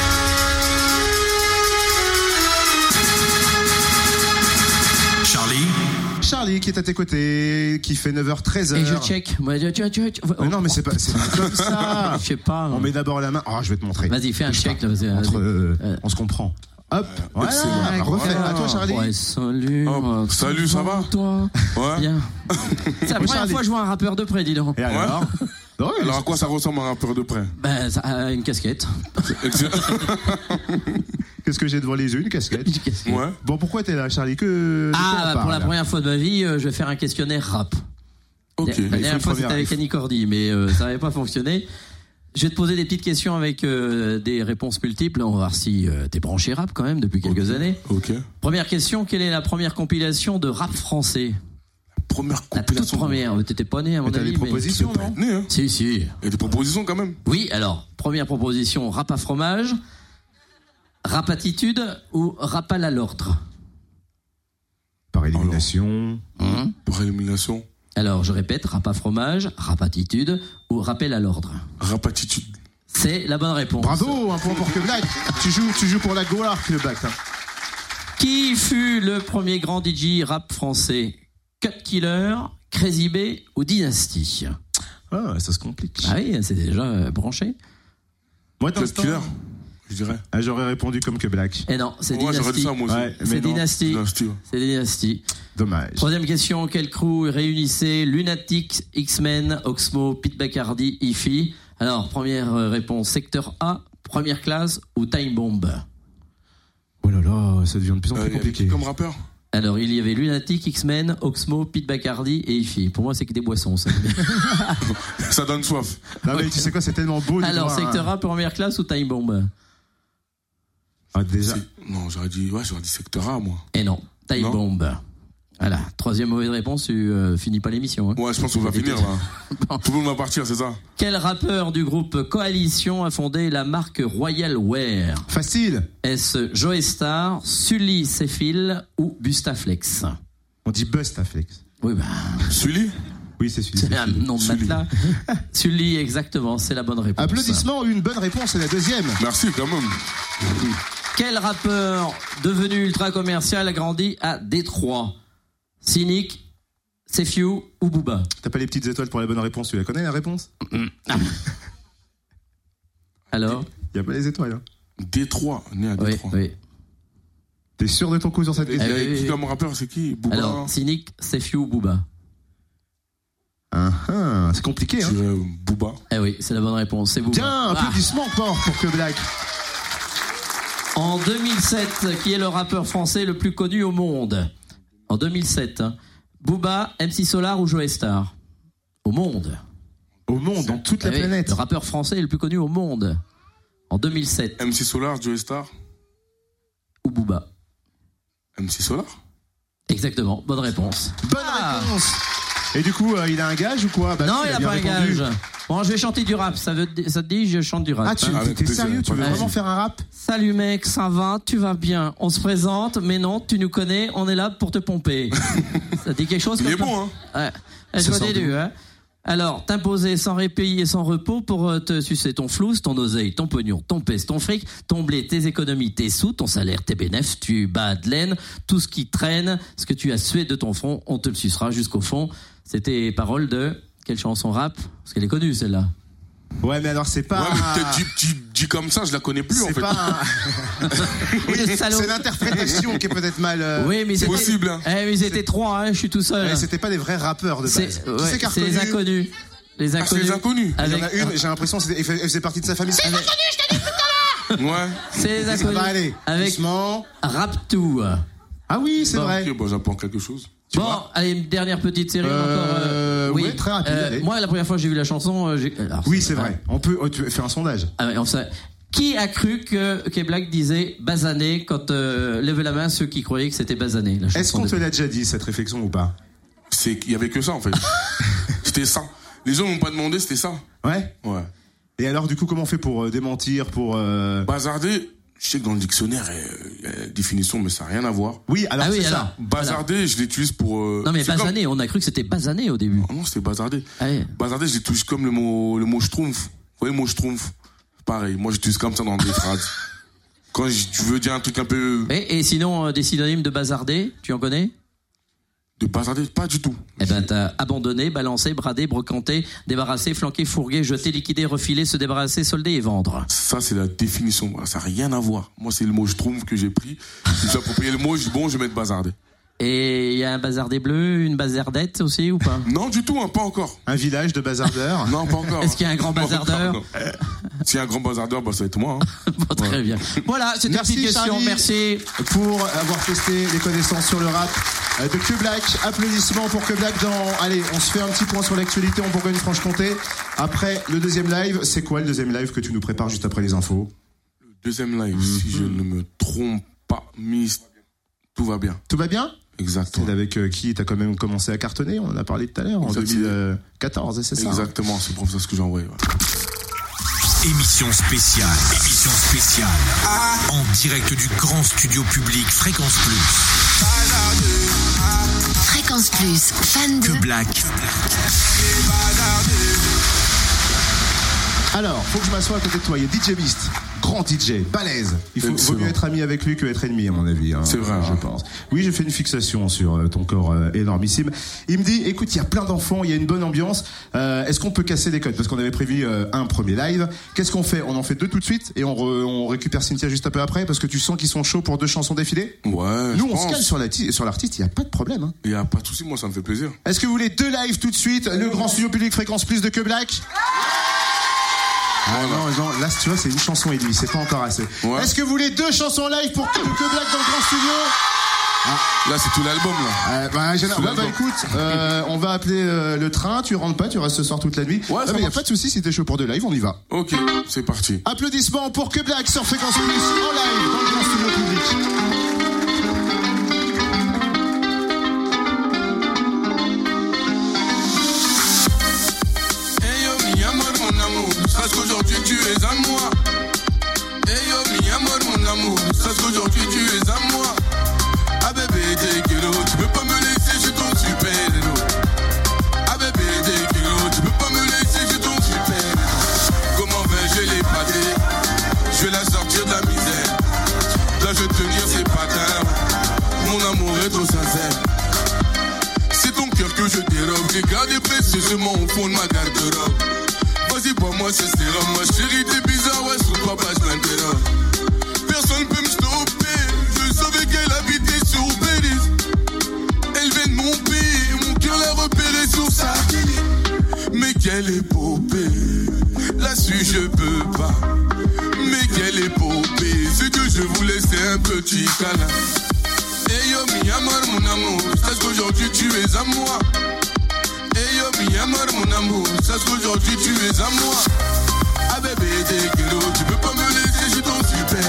Charlie qui est à tes côtés, qui fait 9h13. Et je check. Moi, je- je- je- je- Mais non, mais c'est pas, c'est pas comme ça. [laughs] Je sais pas. On met d'abord la main. Ah, je vais te montrer. Vas-y, fais un check. Là, vas-y, Entre, euh, Euh. on se comprend. Hop, voilà, excellent. refais. À toi, Charlie. Ouais, salut. Oh, euh, salut, ça va Toi. Ouais. Bien. [laughs] C'est la première Charlie. fois que je vois un rappeur de près, dis donc. Et alors Non, Alors à quoi ça ressemble un rappeur de près Ben, ça a une casquette. [laughs] Qu'est-ce que j'ai devant les yeux Une casquette. Une casquette. Ouais. Bon, pourquoi t'es là, Charlie Que Ah, bah, pour la première fois de ma vie, euh, je vais faire un questionnaire rap. Ok. La dernière fois, c'était avec Annie Cordy, mais euh, ça n'avait pas fonctionné. Je vais te poser des petites questions avec euh, des réponses multiples. On va voir si euh, t'es branché rap quand même depuis quelques années. Ok. Première question, quelle est la première compilation de rap français? Première La première. T'étais pas né à mon Mais t'as avis. des propositions, non né, hein. Si, si. Il y a des propositions quand même. Oui, alors, première proposition, rap à fromage, rap attitude ou rap à l'ordre Par élimination. Hein Par élimination. Alors, je répète, rap à fromage, rap attitude ou rappel à l'ordre Rap attitude. C'est la bonne réponse. Bravo, un point pour que Black. tu joues, tu joues pour la Golar, que Black. hein. Qui fut le premier grand DJ rap français? Cut Killer, Crazy B ou Dynasty Ah, ça se complique. Ah oui, c'est déjà euh, branché. Moi, d'instant, Killer, je dirais. ah, j'aurais répondu comme que Black. Eh non, c'est Ouais, j'aurais dit Dynasty. ça moi aussi. Ouais, C'est non. Dynasty. C'est Dynasty. Dommage. Troisième question, quel crew réunissait Lunatic, X-Men, Oxmo, Pete Bacardi, Ify Alors, première euh, réponse, secteur A, première classe ou Time Bomb? Oh là là, ça devient de plus en Euh, plus avait compliqué. comme rappeur Alors, il y avait Lunatic, X-Men, Oxmo, Pete Bacardi et Ify. Pour moi, c'est que des boissons, ça. [laughs] Ça donne soif. Non, mais tu sais quoi, c'est tellement beau. Alors, secteur A, première classe ou Time Bomb? Ah, déjà. Non, j'aurais dit, ouais, j'aurais dit secteur A, moi. Eh non, Time Non. Bomb. Voilà, troisième mauvaise réponse, tu euh, finis pas l'émission. hein. Ouais, je pense qu'on va finir là. [laughs] Tout le monde va partir, c'est ça Quel rappeur du groupe Coalition a fondé la marque Royal Wear? Facile. Est-ce Joe Star, Sully Céphile ou Bustaflex? On dit bust, à Flex. Oui, bah, Sully Oui, c'est celui c'est un nom de Sully. matelas. [laughs] Sully, exactement, c'est la bonne réponse. Applaudissements, une bonne réponse, c'est la deuxième. Merci quand même. Quel rappeur devenu ultra commercial a grandi à Détroit? Cynic, Sefiu ou Booba T'as pas les petites étoiles pour la bonne réponse, tu la connais la réponse [laughs] Alors Y a pas les étoiles. Hein. Détroit, né à Détroit. oui. T'es sûr de ton coup sur cette Eh question oui, oui, Qui comme rappeur, c'est qui Booba Alors, Cynic, Sefiu ou Booba Ah, ah, C'est compliqué, hein. Booba. Eh oui, c'est la bonne réponse, c'est Booba. Bien, Ah. applaudissements encore pour que Black. En 2007, qui est le rappeur français le plus connu au monde? En 2007, hein. Booba, MC Solar ou Joe Star? Au monde. Au monde, dans toute la Ah planète. Le rappeur français le plus connu au monde. En 2007, MC Solar, Joe Star? ou Booba MC Solar? Exactement, bonne réponse. Bonne Ah. réponse. Et du coup, euh, il a un gage ou quoi? Bah non, si, il a bien pas un gage. Bon, je vais chanter du rap, ça, veut, ça te dit, je chante du rap. Ah, tu hein. T'es sérieux Tu veux vraiment faire un rap? Salut mec, ça va, tu vas bien? On se présente, mais non, tu nous connais, on est là pour te pomper. [laughs] ça te dit quelque chose Il est bon, hein Ouais. Eh, hein. Alors, t'imposer sans répit et sans repos pour euh, te sucer ton flou, ton oseille, ton pognon, ton pèse, ton fric, ton blé, tes économies, tes sous, ton salaire, tes bénéfices, tu bats de laine, tout ce qui traîne, ce que tu as sué de ton front, on te le sucera jusqu'au fond. C'était paroles de quelle chanson rap? Parce qu'elle est connue celle-là. Ouais, mais alors c'est pas. Ouais, mais peut-être dit, dit- dit comme ça, je la connais plus en C'est fait. pas un- [laughs] Le salaud. C'est l'interprétation qui est peut-être mal. euh, Oui, mais C'est c'était- possible, hein. Eh, mais ils étaient trois, hein, je suis tout seul. ouais, C'était pas des vrais rappeurs de base. C'est ouais, c'est c'est les inconnus. Les Ah, c'est inconnus. les inconnus. Il y en a une, j'ai l'impression que c'était- elle faisait partie de sa famille. Avec- Ouais. C'est les Ça inconnus. va aller. Avec Doucement. Raptou. Ah oui, c'est Bon. vrai. Ok, bon, j'apprends quelque chose. Tu Bon, allez, une dernière petite série Euh, encore. euh, ouais, très rapide, Euh, moi, la première fois que j'ai vu la chanson, euh, j'ai. alors, Oui, c'est vrai. On peut oh, tu veux faire un sondage. Ah ouais, on sait. Qui a cru que que Black disait Basané quand euh, levez la main ceux qui croyaient que c'était Basané la Est-ce qu'on te l'a déjà dit cette réflexion ou pas? C'est qu'il y avait que ça en fait. [laughs] c'était ça. Les gens m'ont pas demandé, c'était ça. Ouais? Ouais. Et alors, du coup, comment on fait pour euh, démentir, pour euh, Bazarder, je sais que dans le dictionnaire, euh, il y a la définition, mais ça n'a rien à voir. Oui, alors Ah oui, c'est alors. ça. Bazarder, je l'utilise pour. euh, Non mais c'est comme- Basané, on a cru que c'était Basané au début. Ah non, c'était bazarder. Ah ouais. Bazarder, je l'utilise comme le mot, le mot schtroumpf. Vous voyez le mot schtroumpf? Pareil, moi j'utilise comme ça dans des phrases. [laughs] Quand je- tu veux dire un truc un peu Et, et sinon, euh, des synonymes de bazarder, tu en connais? De bazarder, pas du tout. Eh ben, t'as abandonné, balancé, bradé, brocanté, débarrassé, flanqué, fourgué, jeté, liquidé, refilé, se débarrasser, solder et vendre. Ça, c'est la définition. Ça n'a rien à voir. Moi, c'est le mot schtroumpf que j'ai pris. Je suis approprié le mot, je bon, je vais mettre bazarder. Et il y a un bazar des Bleus, une bazardette aussi ou pas? Non, du tout, hein, pas encore. Un village de bazardeurs? Non, pas encore. Est-ce qu'il y a un grand Pas encore, bazardeur non. S'il y a un grand bazardeur, bah, ça va être moi. hein. [laughs] Bon, Très bien. Voilà, c'était une Merci, petite question. Charlie. Merci. pour avoir testé les connaissances sur le rap euh, de Que Black. Applaudissements pour Que Black dans. Allez, on se fait un petit point sur l'actualité en Bourgogne-Franche-Comté. Après le deuxième live, c'est quoi le deuxième live que tu nous prépares juste après les infos? Deuxième live, si je ne me trompe pas, Miss, tout va bien. Tout va bien? Exactement. C'est avec euh, qui t'as quand même commencé à cartonner, on en a parlé tout à l'heure, en Exactement. 2014, c'est ça hein Exactement, c'est pour ça ce que j'ai envoyé. ouais. Émission spéciale. Émission spéciale. En direct du grand studio public Fréquence Plus. Fréquence Plus, fan de Que Black. Alors, faut que je m'assoie à côté de toi. Il y a DJ Beast, grand DJ, balèze. Il faut, vaut mieux être ami avec lui que être ennemi, à mon avis. hein, C'est vrai, je hein. pense. Oui, j'ai fait une fixation sur euh, ton corps euh, énormissime. Il me dit, écoute, il y a plein d'enfants, il y a une bonne ambiance. Euh, Est-ce qu'on peut casser les codes? Parce qu'on avait prévu euh, un premier live. Qu'est-ce qu'on fait? On en fait deux tout de suite et on, re- on récupère Cynthia juste un peu après parce que tu sens qu'ils sont chauds pour deux chansons défilées? Ouais, Nous, on se pense. sur l'arti- sur l'artiste, il n'y a pas de problème. hein. Il n'y a pas de souci, moi ça me fait plaisir. Est-ce que vous voulez deux lives tout de suite? Le grand studio public fréquence plus de que Black ah non, non, là tu vois c'est une chanson et demie, c'est pas encore assez. Ouais. Est-ce que vous voulez deux chansons live pour que, Black dans le grand studio Là, c'est tout l'album, là. euh, bah, la bah dent. écoute, euh, on va appeler euh, le train, tu rentres pas, tu restes ce soir toute la nuit. Ouais, Ah, mais y a pas de souci, si t'es chaud pour deux lives, on y va. Ok, c'est parti. Applaudissements pour que Black sur Fréquence Plus en live dans le grand studio public. Qu'aujourd'hui tu es à moi. Hey yo, mi amor, mon amour, sache qu'aujourd'hui tu es à moi. Ah bébé, t'es kilo, tu peux pas me laisser, je ton super héros. Ah bébé, t'es kilo, tu peux pas me laisser, je ton super. Comment vais-je l'épater Je vais la sortir de la misère. Là, je tenir ses patins? Mon amour est trop sincère. C'est ton cœur que je dérobe. J'ai gardé précieusement au fond de ma garde-robe. Moi, c'est sérum. Ma chérie, t'es bizarre, ouais, sous toi, bah, je m'interroge. Personne peut me stopper. Je savais qu'elle habitait sur Péris. Elle vient de mon pays. Mon cœur l'a repéré sur sa. Mais quelle épopée. Là-dessus, je peux pas. Mais quelle épopée. Ce que je voulais, c'est un petit câlin. Hey yo, mi amor, mon amour, sache qu'aujourd'hui tu es à moi. Mon amour, sache qu'aujourd'hui tu es à moi. Ah bébé, t'es kilo, tu peux pas me laisser, je suis ton super.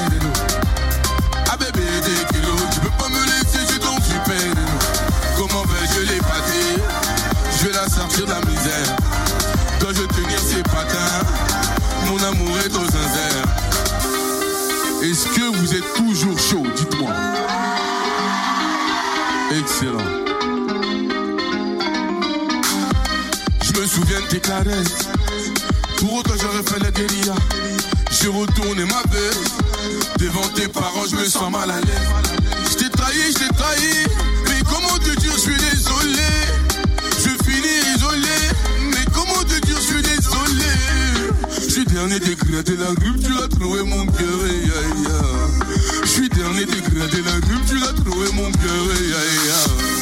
Ah bébé, t'es kilo, tu peux pas me laisser, je suis ton super. Comment vais-je l'épater Je vais la sortir de la misère. Quand je tenir ses patins, mon amour est trop sincère. Est-ce que vous êtes toujours chaud? Dites-moi. Excellent. Je me souviens de tes caresses. Pour autant, j'aurais fait la guérilla. J'ai retourné ma veste. Devant tes parents, je me sens mal à l'aise. Je t'ai trahi, je t'ai trahi. Mais comment te dire, je suis désolé. Je finis isolé. Mais comment te dire, je suis désolé. Je suis dernier dégradé la rue, tu l'as trouvé mon cœur. aïe, aïe. Je suis dernier dégradé la rue, tu l'as trouvé mon cœur. aïe,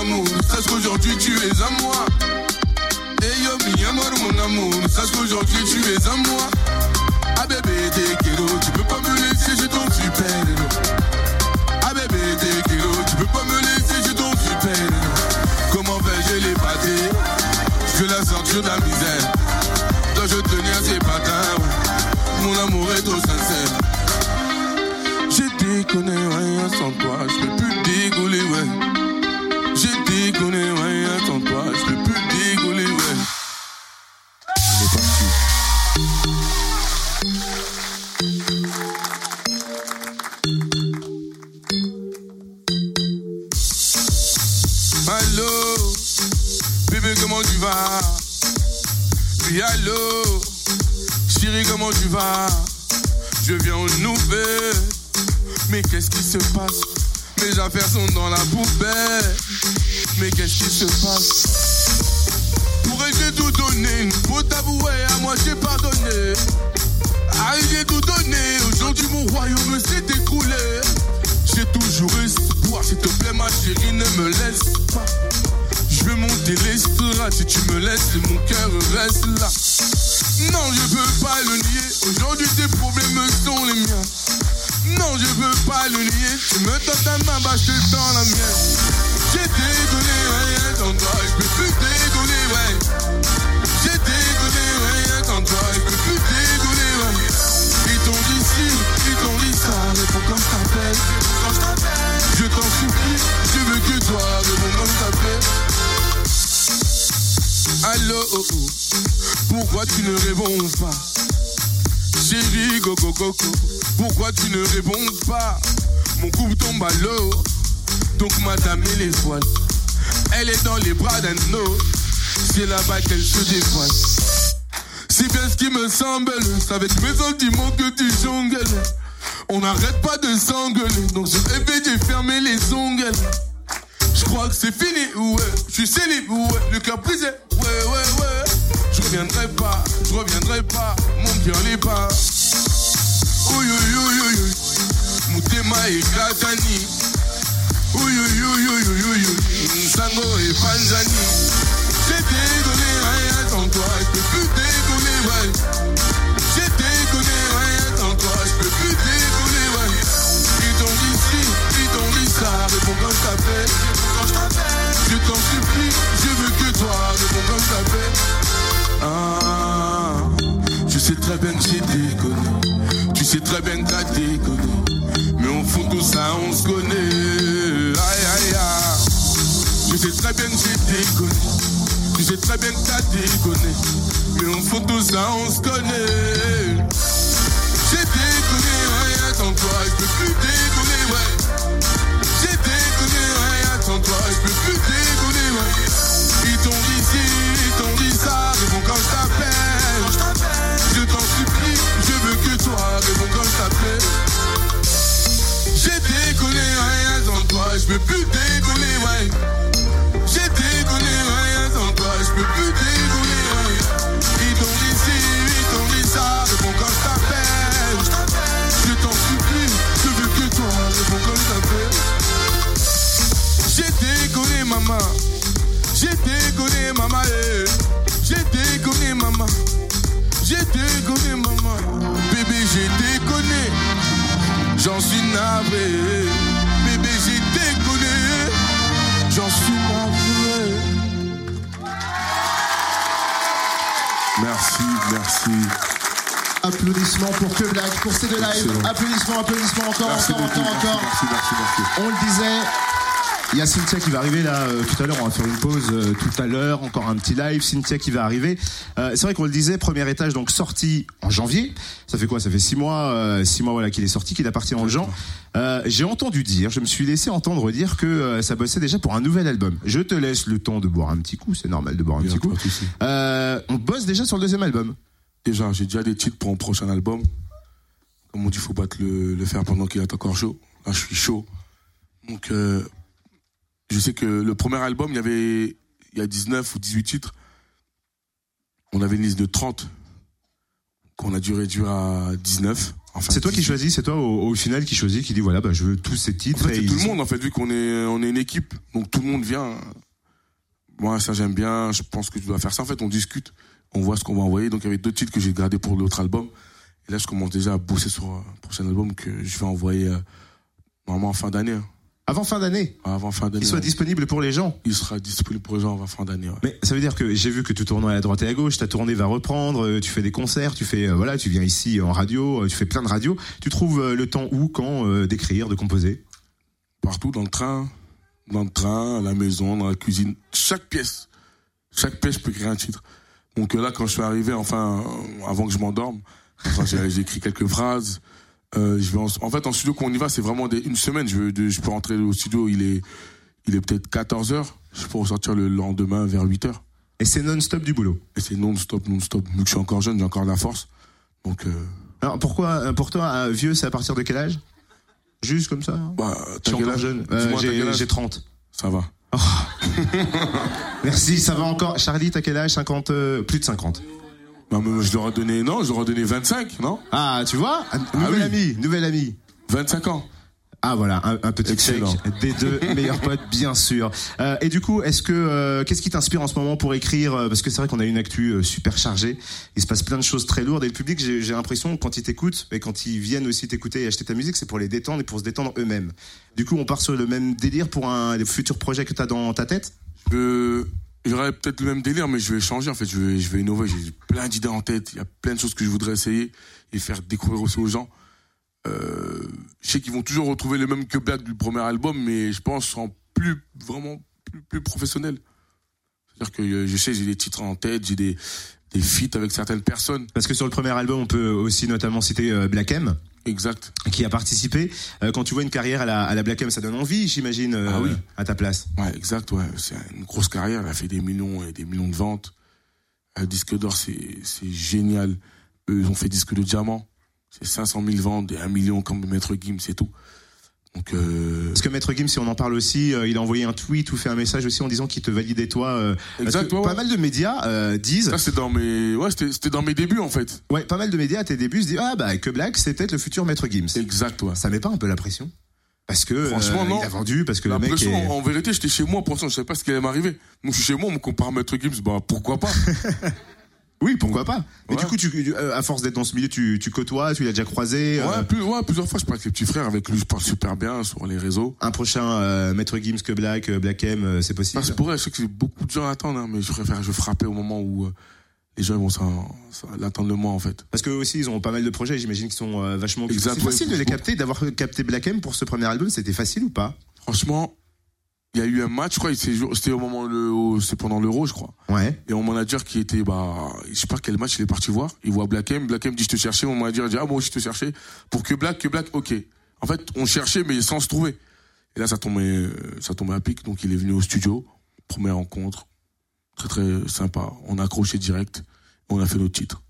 amour, sache qu'aujourd'hui tu es à moi. Hey yo, amor, mon amour, sache qu'aujourd'hui tu es à moi. Ah bébé, t'es kilo, tu peux pas me laisser, j'ai ton super héros. Ah bébé, t'es kilo, tu peux pas me laisser, j'ai ton super. Comment vais-je l'épater? Je la sortir de la misère. Dois je tenir ses patins, mon amour est trop sincère. J'ai déconné, rien sans toi, je peux plus Pourquoi tu ne réponds pas? Mon couple tombe à l'eau, donc madame et l'étoile. Elle est dans les bras d'un autre, c'est là-bas qu'elle se dévoile. C'est bien ce qui me semble, c'est avec mes sentiments que tu jongles. On n'arrête pas de s'engueuler, donc je rêvais j'ai fermé les ongles. Je crois que c'est fini, ouais. Je suis célib, ouais. Le cœur brisé, ouais, ouais, ouais. Je reviendrai pas, je reviendrai pas. Mon cœur n'est pas. Ouïe, ouïe, ouïe, ouïe, ouïe. Mutema et Katani. Ouïe, ouïe, ouïe, ouïe, ouïe, ouïe. Sango et Panzani. J'ai dégonné rien sans toi, je plus ouais. J'ai dégonné rien toi, je plus quand je t'appelle. Je supplie, je veux que toi, quand je. Ah, je sais très bien j'ai déconné, sais très bien que t'as déconné. Mais au fond tout ça, on se connaît. Aïe, aïe, aïe. Je sais très bien que j'ai déconné. Tu sais très bien que t'as déconné. Mais au fond tout ça, on se connaît. J'ai déconné, rien sans toi, je peux plus déconner, ouais. J'ai déconné, rien sans toi, je peux plus déconner, je peux plus déconner, ouais. J'ai déconné, rien sans toi, je peux plus déconner, ouais. Ils t'ont dit ci, ils t'ont dit ça, réponds quand je t'appelle. Je t'en supplie, je veux que toi, réponds quand je t'appelle. J'ai déconné, maman. J'ai déconné, maman. eh. J'ai déconné, maman. J'ai déconné, maman. Bébé, j'ai déconné. J'en suis navré. Applaudissements pour Que Black, pour ces deux lives. Applaudissements, applaudissements encore, Merci encore, beaucoup. encore, Merci, encore. merci, merci, merci. On le disait. Il y a Cynthia qui va arriver là euh, tout à l'heure. On va faire une pause euh, tout à l'heure. Encore un petit live. Cynthia qui va arriver. Euh, c'est vrai qu'on le disait. Premier étage donc sorti en janvier. Ça fait quoi? Ça fait six mois. six mois voilà qu'il est sorti, qu'il appartient aux gens. J'ai entendu dire. Je me suis laissé entendre dire que ça bossait déjà pour un nouvel album. Je te laisse le temps de boire un petit coup. C'est normal de boire un Bien, petit coup. on bosse déjà sur le deuxième album. Déjà, j'ai déjà des titres pour un prochain album. Comme on dit, faut pas te le, le faire pendant qu'il est encore chaud. Là, je suis chaud. Donc, euh, je sais que le premier album, il y avait il y a 19 ou 18 titres. On avait une liste de 30 qu'on a dû réduire à 19. Enfin, C'est toi qui 18. choisis. C'est toi au, au final qui choisis, qui dit voilà, bah, je veux tous ces En titres. fait, et c'est tout le monde, en fait, vu qu'on est, on est une équipe. Donc, tout le monde vient. Moi, ça, j'aime bien. Je pense que tu dois faire ça. En fait, on discute. On voit ce qu'on va envoyer. Donc, il y avait deux titres que j'ai gardés pour l'autre album. Et là, je commence déjà à bosser sur un prochain album que je vais envoyer, euh, normalement, en fin d'année. hein. Avant fin d'année, Avant fin d'année. qu'il soit ouais. disponible pour les gens? Il sera disponible pour les gens avant fin d'année. ouais. Mais ça veut dire que j'ai vu que tu tournais à droite et à gauche, ta tournée va reprendre, euh, tu fais des concerts, tu fais euh, voilà, tu viens ici en radio, euh, tu fais plein de radios. Tu trouves euh, le temps où, quand euh, d'écrire, de composer? Partout, dans le train, dans le train, à la maison, dans la cuisine. Chaque pièce. Chaque pièce, je peux créer un titre. Donc euh, là, quand je suis arrivé, enfin, euh, avant que je m'endorme, enfin, j'ai écrit quelques phrases. Euh, je vais en, en fait, en studio, quand on y va, c'est vraiment des- une semaine. Je, veux- de- je peux rentrer au studio, il est, il est peut-être 14 heures. Je peux ressortir le lendemain vers 8 heures. Et c'est non-stop du boulot? Et c'est non-stop, non-stop. Vu que je suis encore jeune, j'ai encore de la force. Donc, euh, Alors pourquoi, euh, pour toi, vieux, c'est à partir de quel âge? Juste comme ça hein? Bah, Je t'as suis quel encore âge? jeune. Euh, j'ai âge? j'ai 30. Ça va. [laughs] Merci, ça va encore. Charlie, t'as quel âge? 50 euh, Plus de 50. Non, mais je leur ai donné, non, je leur ai donné 25, non? Ah, tu vois? Un Nouvel oui. ami, nouvel ami. 25 ans. Ah voilà, un, un petit Excellent. check des deux [laughs] meilleurs potes, bien sûr. Euh, et du coup, est-ce que euh, qu'est-ce qui t'inspire en ce moment pour écrire euh, Parce que c'est vrai qu'on a une actu euh, super chargée. Il se passe plein de choses très lourdes et le public, j'ai j'ai l'impression quand ils t'écoutent et quand ils viennent aussi t'écouter et acheter ta musique, c'est pour les détendre et pour se détendre eux-mêmes. Du coup, on part sur le même délire pour un des futurs projets que t'as dans ta tête? Je- J'aurais peut-être le même délire, mais je vais changer. En fait, je vais, je vais innover. J'ai plein d'idées en tête. Il y a plein de choses que je voudrais essayer et faire découvrir aussi aux gens. Euh, je sais qu'ils vont toujours retrouver le même que Black du premier album, mais je pense en plus vraiment plus, plus professionnel. C'est-à-dire que euh, je sais, j'ai des titres en tête, j'ai des des feats avec certaines personnes. Parce que sur le premier album, on peut aussi notamment citer euh, Black M. Exact. qui a participé. Quand tu vois une carrière à la, à la Black M, ça donne envie, j'imagine, Ah oui. à ta place. Ouais, exact, ouais. C'est une grosse carrière. Elle a fait des millions et des millions de ventes. Un disque d'or, c'est, c'est génial. Eux, ils ont fait disque de diamant. C'est 500 000 ventes et 1 million comme Maître Gim, c'est tout. Donc, euh, Parce que Maître Gims, si on en parle aussi, euh, il a envoyé un tweet ou fait un message aussi en disant qu'il te validait toi. euh, parce Exact, que ouais, Pas mal de médias euh, disent, ça, c'est dans mes, ouais, c'était, dans mes débuts, en fait. ouais, pas mal de médias à tes débuts se disent, ah bah que Black, c'est peut-être le futur Maître Gims. Exact, ouais. Ça met pas un peu la pression Parce que Franchement, euh, non. il a vendu, parce que le mec L'impression, est... en, en vérité, j'étais chez moi, pour l'instant, je savais pas ce qui allait m'arriver. Donc, je suis chez moi, on me compare à Maître Gims, bah, pourquoi pas? [laughs] Oui, pourquoi pas Mais Ouais. du coup, tu, euh, à force d'être dans ce milieu, tu, tu côtoies, tu l'as déjà croisé. euh, Ouais, plus, ouais, plusieurs fois, je parle avec les petits frères, avec lui, je parle super bien sur les réseaux. un prochain euh, Maître Gims que Black, euh, Black M, euh, c'est possible. Ça se pourrait, je sais que beaucoup de gens attendent, hein, mais je préfère je frapper au moment où euh, les gens vont l'attendre le moins en fait. Parce que aussi ils ont pas mal de projets, j'imagine qu'ils sont euh, vachement C'est facile de les capter, d'avoir capté Black M pour ce premier album, c'était facile ou pas? Franchement, il y a eu un match, joué- c'était au moment le, c'est pendant l'Euro, je crois. Ouais. Et mon manager qui était, bah, je sais pas quel match il est parti voir, il voit Black M, Black M dit je te cherchais, mon manager dit ah bon je te cherchais pour que Black, que Black, ok. En fait, on cherchait mais sans se trouver. Et là ça tombait, euh, ça tombait à pic, donc il est venu au studio, première rencontre, très très sympa, on a accroché direct, on a fait notre titre.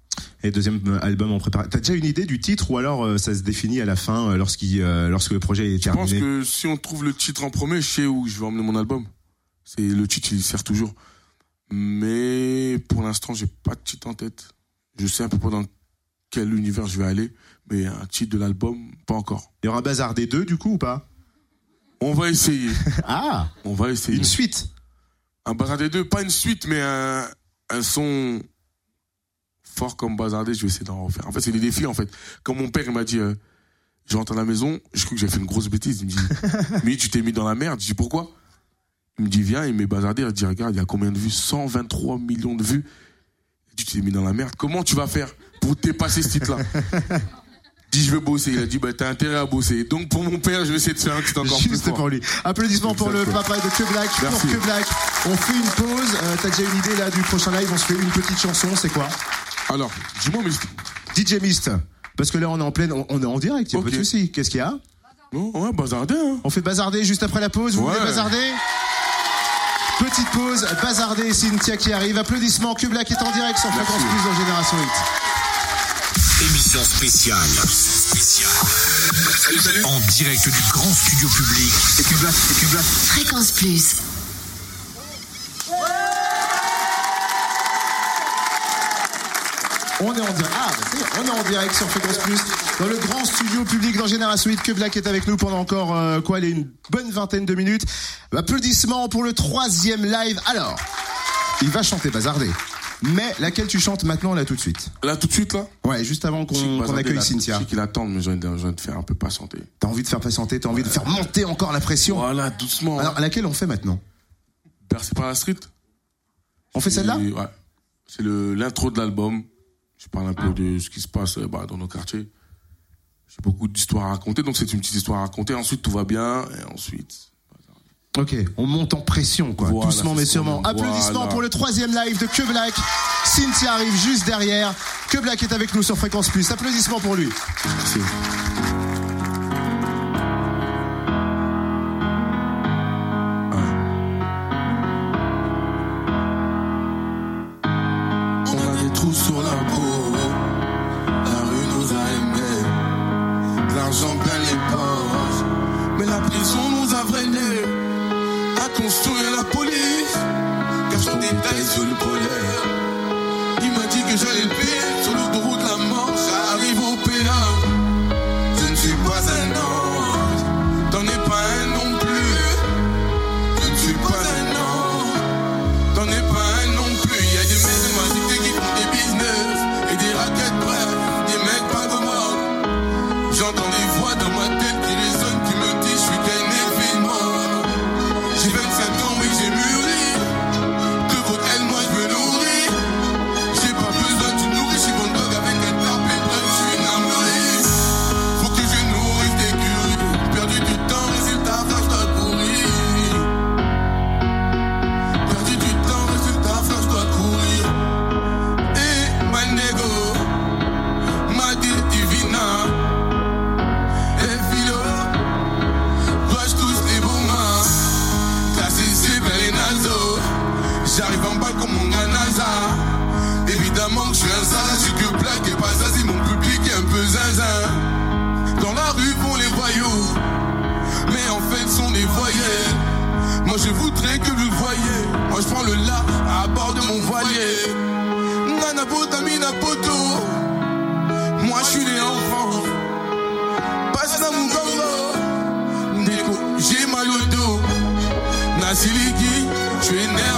Et deuxième euh, album en préparation. T'as déjà une idée du titre ou alors euh, ça se définit à la fin euh, lorsqu'il, lorsque le projet est Je pense terminé que si on trouve le titre en premier, je sais où je vais emmener mon album. C'est le titre, il sert toujours. Mais pour l'instant, j'ai pas de titre en tête. Je sais un peu pas dans quel univers je vais aller, mais un titre de l'album, pas encore. Il y aura Bazar des deux du coup ou pas? On va essayer. [laughs] Ah On va essayer. Une suite Un Bazar des deux, pas une suite, mais un, un son fort comme Bazar des, je vais essayer d'en refaire. En fait, c'est des défis, en fait. Comme mon père, il m'a dit, euh, je rentre à la maison, je crois que j'ai fait une grosse bêtise. Il me dit, [laughs] mais tu t'es mis dans la merde. Je dis, pourquoi? Il me dit, viens, il met Bazar des, il dit, regarde, il y a combien de vues? 123 millions de vues. Tu t'es mis dans la merde. Comment tu vas faire pour dépasser ce titre-là? [laughs] Dit, je vais bosser. Il a dit, bah, t'as intérêt à bosser. Donc, pour mon père, je vais essayer de faire un titre encore plus Juste pour lui. Applaudissements pour le papa de Que Black, Merci. pour Que Black. On fait une pause. Euh, T'as déjà une idée là du prochain live? On se fait une petite chanson, c'est quoi? Alors, dis-moi, mais DJ Mist. Parce que là on est en pleine, on, on est en direct, y a pas de souci. Qu'est-ce qu'il y a? Ouais, Bazar des, hein. On fait bazarder juste après la pause. Vous Ouais. voulez bazarder? Petite pause, bazarder Cynthia qui arrive. Applaudissements, que Black est en direct sur Fréquence Plus dans Génération 8. Émission spéciale. Salut, salut. En direct du grand studio public. C'est Cuba, c'est Cuba. Fréquence Plus. On est en direct. Ah, bah, on est en direct sur Fréquence Plus dans le grand studio public dans Génération 8. Que Black est avec nous pendant encore euh, quoi, une bonne vingtaine de minutes. Applaudissements pour le troisième live. Alors, il va chanter bazarder. Mais laquelle tu chantes maintenant là tout de suite? Là, tout de suite, là? Ouais, juste avant qu'on accueille Cynthia. Je sais qu'il attend, mais j'ai envie de- faire un peu patienter. T'as envie de faire patienter, t'as envie de faire monter encore la pression. Voilà, doucement. Alors, laquelle on fait maintenant? Bercé par la street. On fait celle-là? Ouais. C'est le- l'intro de l'album. Je parle un peu de ce qui se passe euh, bah, dans nos quartiers. J'ai beaucoup d'histoires à raconter, donc c'est une petite histoire à raconter. Ensuite, tout va bien, et ensuite. Ok, on monte en pression, quoi. Voilà, Doucement mais sûrement. Applaudissements Voilà. pour le troisième live de Que Black. Cynthia arrive juste derrière. Que Black est avec nous sur Fréquence Plus. Applaudissements pour lui. Merci. A trous sur la peau, la rue nous a aimés, l'argent plein les poches, mais la prison nous a freinés, à construire la police, cachant des tailles sur le polaire. Nasiliki, je suis énervé.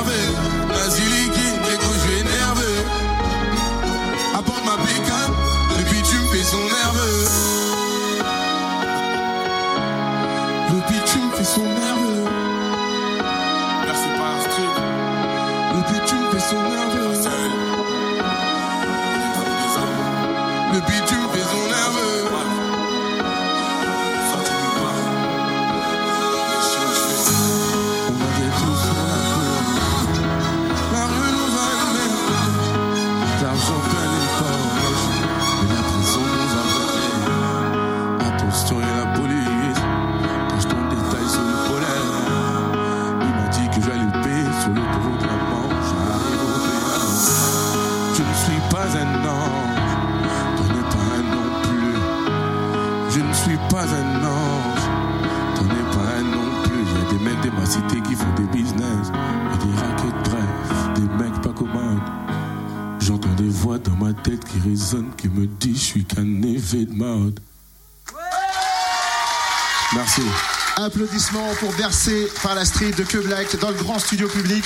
Applaudissements pour Bercé par la street de Que Black dans le grand studio public.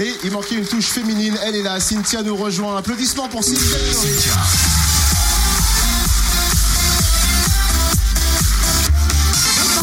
Et il manquait une touche féminine, elle est là, Cynthia nous rejoint. Applaudissements pour Cynthia.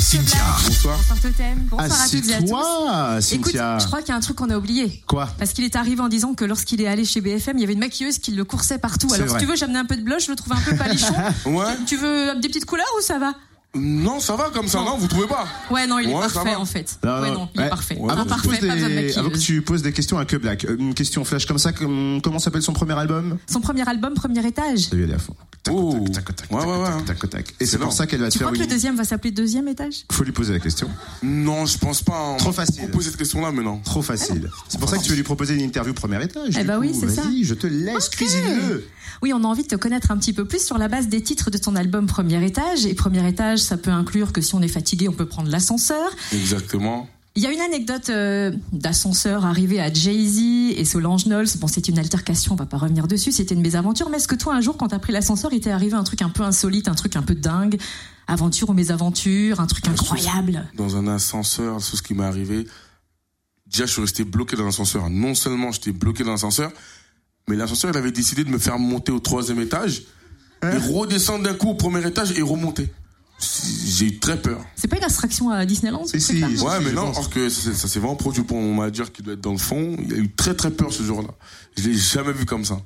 Cynthia. Bonsoir. Bonsoir Totem, bonsoir à toutes et à tous. Assieds-toi, Écoute, Cynthia. je crois qu'il y a un truc qu'on a oublié. Quoi? Parce qu'il est arrivé en disant que lorsqu'il est allé chez BFM, il y avait une maquilleuse qui le coursait partout. Alors vrai. si tu veux, amené un peu de blush, je le trouve un peu palichon. [laughs] Ouais. Tu veux des petites couleurs ou ça va? Non, ça va comme ça, non, vous trouvez pas Ouais, non, il est Ouais, parfait en fait. Non, ouais, non, non, il est ouais. parfait. Avant que, tu parfait, poses pas besoin de des, avant que tu poses des questions à Que Black, euh, une question flash comme ça, comme- comment s'appelle son premier album? Son premier album, premier étage. Fond. Tac, Oh. tac, tac, tac, Ouais, tac, ouais, tac, ouais. tac, tac, tac. Et c'est pour ça qu'elle va te Tu faire crois que le deuxième va s'appeler deuxième étage? Faut lui poser la question. Non, je pense pas. On Trop facile. posé cette question-là, mais non. Trop facile. C'est pour ça que tu veux lui proposer une interview premier étage. Eh bah coup. oui, c'est ça. Vas-y, je te laisse, cuisine-le. Oui, on a envie de te connaître un petit peu plus sur la base des titres de ton album Premier étage. Et premier étage, ça peut inclure que si on est fatigué, on peut prendre l'ascenseur. Exactement. Il y a une anecdote euh, d'ascenseur arrivé à Jay-Z et Solange Knowles. Bon, c'est une altercation, on va pas revenir dessus, c'était une mésaventure. Mais est-ce que toi, un jour, quand t'as pris l'ascenseur, il t'est arrivé un truc un peu insolite, un truc un peu dingue? Aventure ou mésaventure, un truc incroyable? Dans un ascenseur, c'est ce qui m'est arrivé. Déjà, je suis resté bloqué dans l'ascenseur. Non seulement j'étais bloqué dans l'ascenseur, mais l'ascenseur, il avait décidé de me faire monter au troisième étage Hein et redescendre d'un coup au premier étage et remonter. J'ai eu très peur. C'est pas une abstraction à Disneyland ce Si, si. Ouais, mais je non, pense. alors que ça, ça s'est vraiment produit pour mon manager qui doit être dans le fond. Il a eu très très peur ce jour-là. Je l'ai jamais vu comme ça.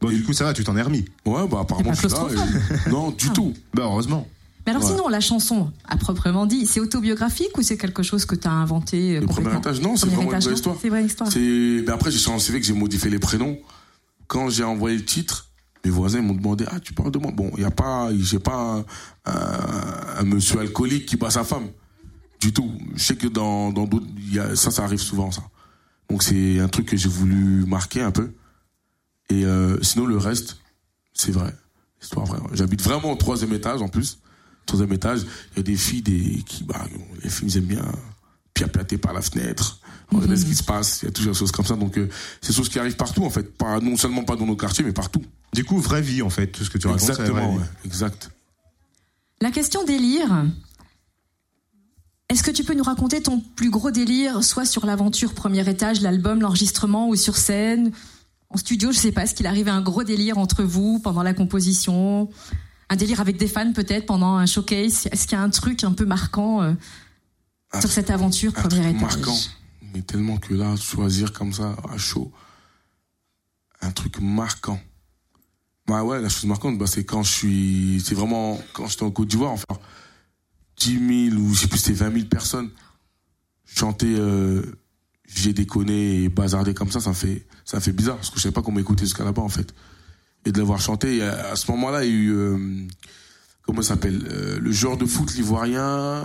Bon, du coup, ça va, tu t'en es remis. Ouais, bah apparemment C'est je pas suis là. et- Non, du tout. Bah, heureusement. Mais alors Ouais. sinon, la chanson, à proprement dit, c'est autobiographique ou c'est quelque chose que t'as inventé euh, Le premier étage, non, c'est vraiment une vraie histoire. C'est une vraie histoire. C'est. Mais après, j'ai sur mon CV que j'ai modifié les prénoms. Quand j'ai envoyé le titre, mes voisins m'ont demandé Ah, tu parles de moi Bon, il n'y a pas. J'ai pas un, un- monsieur alcoolique qui bat sa femme. Du tout. Je sais que dans dans d'autres. y Ça, ça arrive souvent, ça. Donc, c'est un truc que j'ai voulu marquer un peu. Et euh, sinon, le reste, c'est vrai. Histoire vraie. J'habite vraiment au troisième étage, en plus. Troisième étage, il y a des filles des, qui. Bah, les filles, ils aiment bien piapiater par la fenêtre, regarder ce qui se passe, il y a toujours des choses comme ça. Donc, euh, c'est des choses qui arrivent partout, en fait. Pas, non seulement pas dans nos quartiers, mais partout. Du coup, vraie vie, en fait, tout ce que tu racontes. Exactement, ouais. Exact. La question délire. Est-ce que tu peux nous raconter ton plus gros délire, soit sur l'aventure premier étage, l'album, l'enregistrement, ou sur scène, en studio, je sais pas, est-ce qu'il arrive un gros délire entre vous pendant la composition Un délire avec des fans peut-être pendant un showcase Est-ce qu'il y a un truc un peu marquant euh, Un sur cette aventure Un premier truc étage? marquant. Mais tellement que là, choisir comme ça, à chaud, un truc marquant. Bah ouais, la chose marquante, bah, c'est quand je suis. C'est vraiment. Quand j'étais en Côte d'Ivoire, enfin. 10 000 ou je sais plus, c'était 20 000 personnes. Chanter euh, J'ai déconné et bazarder comme ça, ça me fait, ça me fait bizarre. Parce que je savais pas comment écouter jusqu'à là-bas, en fait. Et de l'avoir chanté, à, ce moment-là, il y a eu. euh, comment ça s'appelle Euh, Le joueur de foot, l'ivoirien.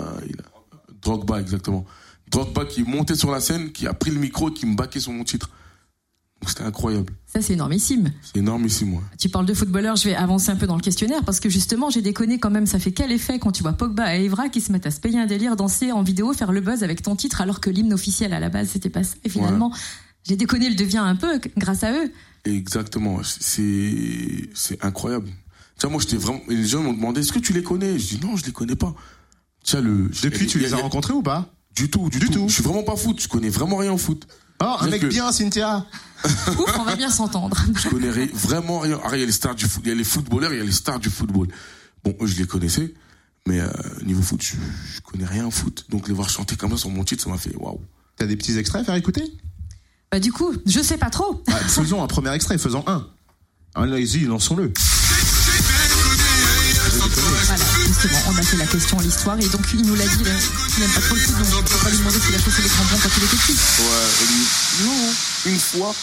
Drogba, exactement. Drogba qui monté sur la scène, qui a pris le micro et qui me baquait sur mon titre. Donc c'était incroyable. Ça, c'est énormissime. C'est énorme ici, moi. Tu parles de footballeurs, je vais avancer un peu dans le questionnaire parce que justement, j'ai déconné quand même. Ça fait quel effet quand tu vois Pogba et Evra qui se mettent à se payer un délire, danser en vidéo, faire le buzz avec ton titre alors que l'hymne officiel à la base, c'était pas ça. Et finalement, j'ai déconné le devient un peu grâce à eux. Exactement. C'est, c'est incroyable. Tiens, moi, j'étais vraiment, les gens m'ont demandé, est-ce que tu les connais? Je dis, non, je les connais pas. Tiens, le, Depuis, tu les as rencontrés ou pas? Du tout, du, Du tout. tout. Je suis vraiment pas foot. Je connais vraiment rien en foot. Oh, un mec que- bien, Cynthia. [laughs] Ouf, on va bien s'entendre. Je connais vraiment rien. Ah, il y a les stars du foot, il y a les footballeurs, il y a les stars du football. Bon, eux, je les connaissais, mais euh, niveau foot, je, je connais rien en foot. Donc les voir chanter comme ça sur mon titre, ça m'a fait waouh. T'as des petits extraits à faire écouter? Bah du coup, je sais pas trop. Ah, Faisons un premier extrait, faisons un. Allez-y, lançons-le. On a fait la question l'histoire et donc il nous l'a dit, il il aime pas trop le foot, donc on peut pas lui demander s'il a chaussé les crampons quand il était petit. Ouais, non, une fois,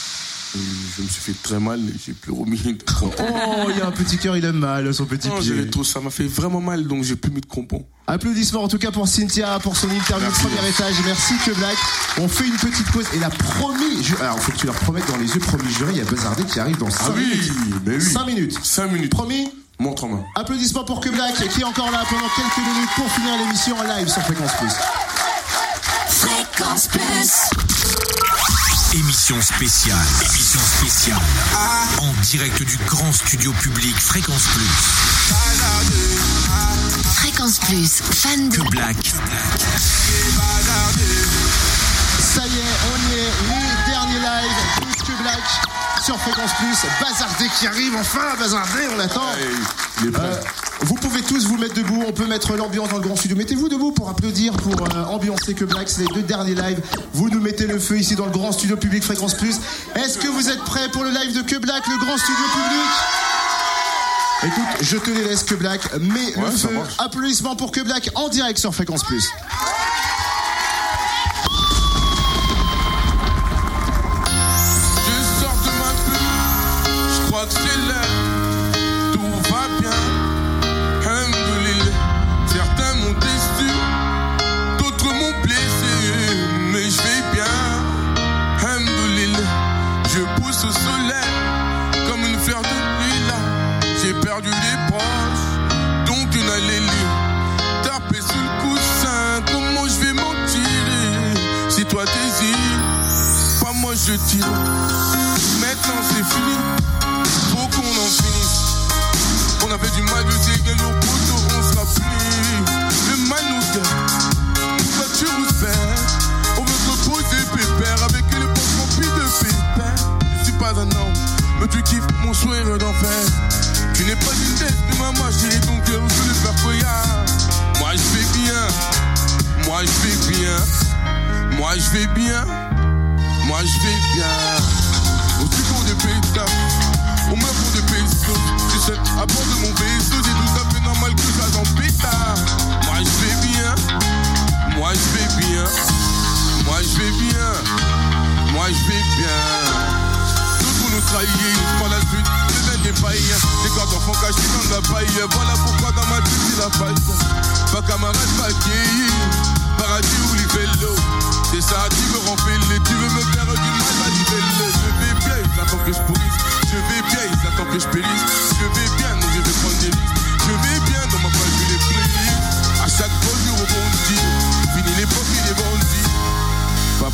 euh, je me suis fait très mal, et j'ai plus remis de crampons. Oh, il y a un petit cœur, il aime mal, son petit Non, pied. trop, ça m'a fait vraiment mal, donc j'ai plus mis de crampons. Applaudissements en tout cas pour Cynthia pour son interview Merci. premier étage. Merci que Black. On fait une petite pause et la promis. Alors faut que tu leur promettes dans les yeux promis jury. Il y a Buzzardé qui arrive dans 5 Ah oui, minutes. mais oui. 5 minutes. 5 minutes. Promis. Montre en main. Applaudissements pour que Black qui est encore là pendant quelques minutes pour finir l'émission en live sur Fréquence Plus. Fréquence Plus. Émission spéciale. Émission spéciale. En direct du grand studio public Fréquence Plus. Fréquence Plus. Fan de Que Black. Ça y est, on y est. Les derniers lives plus que Black sur Fréquence Plus. Bazardé qui arrive enfin. Bazardé, on attend. Hey, il est prêt. Euh, vous pouvez tous vous mettre debout, on peut mettre l'ambiance dans le grand studio. Mettez-vous debout pour applaudir, pour euh, ambiancer que Black, c'est les deux derniers lives. Vous nous mettez le feu ici dans le grand studio public Fréquence Plus. Est-ce que vous êtes prêts pour le live de Que Black, le grand studio public? Écoute, je te les laisse Que Black, mets le Ouais, feu. Applaudissements pour Que Black en direct sur Fréquence Plus.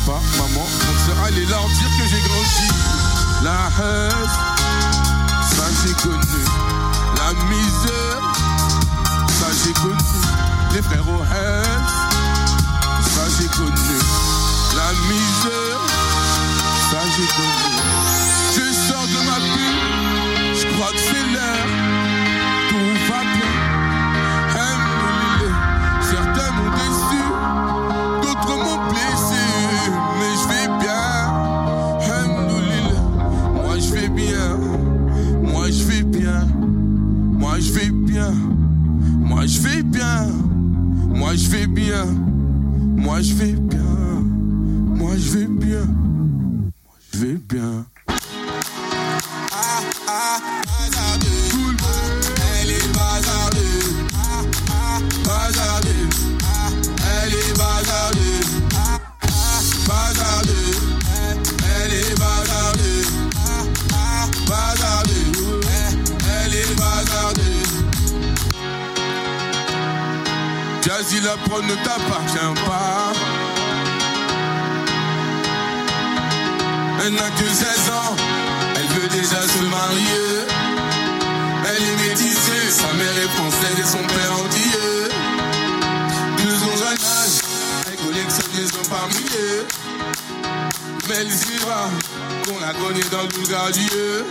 Papa, maman, on sera allé leur dire que j'ai grandi. La haine, ça j'ai connu. La misère, ça j'ai connu. Les frères au haine, ça j'ai connu. La misère, ça j'ai connu. Je sors de ma bulle, je crois que c'est l'heure. Moi je vais bien, moi je vais bien, moi je vais bien, moi je vais bien. La prod ne t'appartient pas. Elle n'a que 16 ans, elle veut déjà se marier. Elle est métissée, sa mère est française et son père antillais. De son jeune âge, elle collectionne les hommes par milliers. Mais elle y va, qu'on la connaît dans le Boulgardier.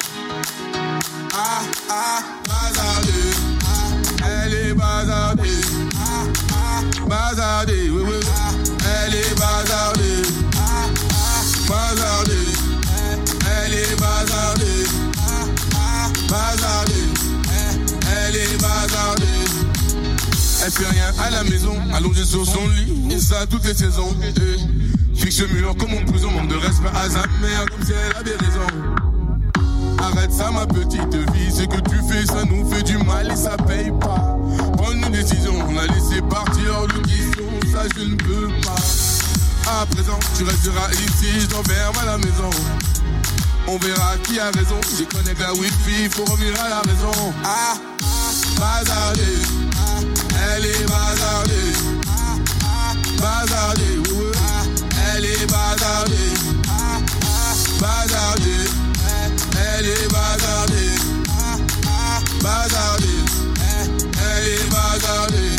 Ah, ah, bazardée. Ah, elle est bazardée. Allongée sur son lit, et ça toutes les saisons. Eh, Fixe le mur comme en prison, manque de respect à sa mère, comme si elle avait raison. Arrête ça ma petite vie, ce que tu fais ça nous fait du mal et ça paye pas. Prends une décision, on l'a laissé partir de question, ça je ne peux pas. À présent, tu resteras ici, je t'enferme à la maison. On verra qui a raison, j'ai connecté la wifi, faut revenir à la raison. Ah, bazardée, ah, elle est bazardée. Bazardée, oui. Ah, elle est bazardée. Ah, ah, bazardée. Elle est bazardée. Ah, ah, bazardée. Elle est bazardée.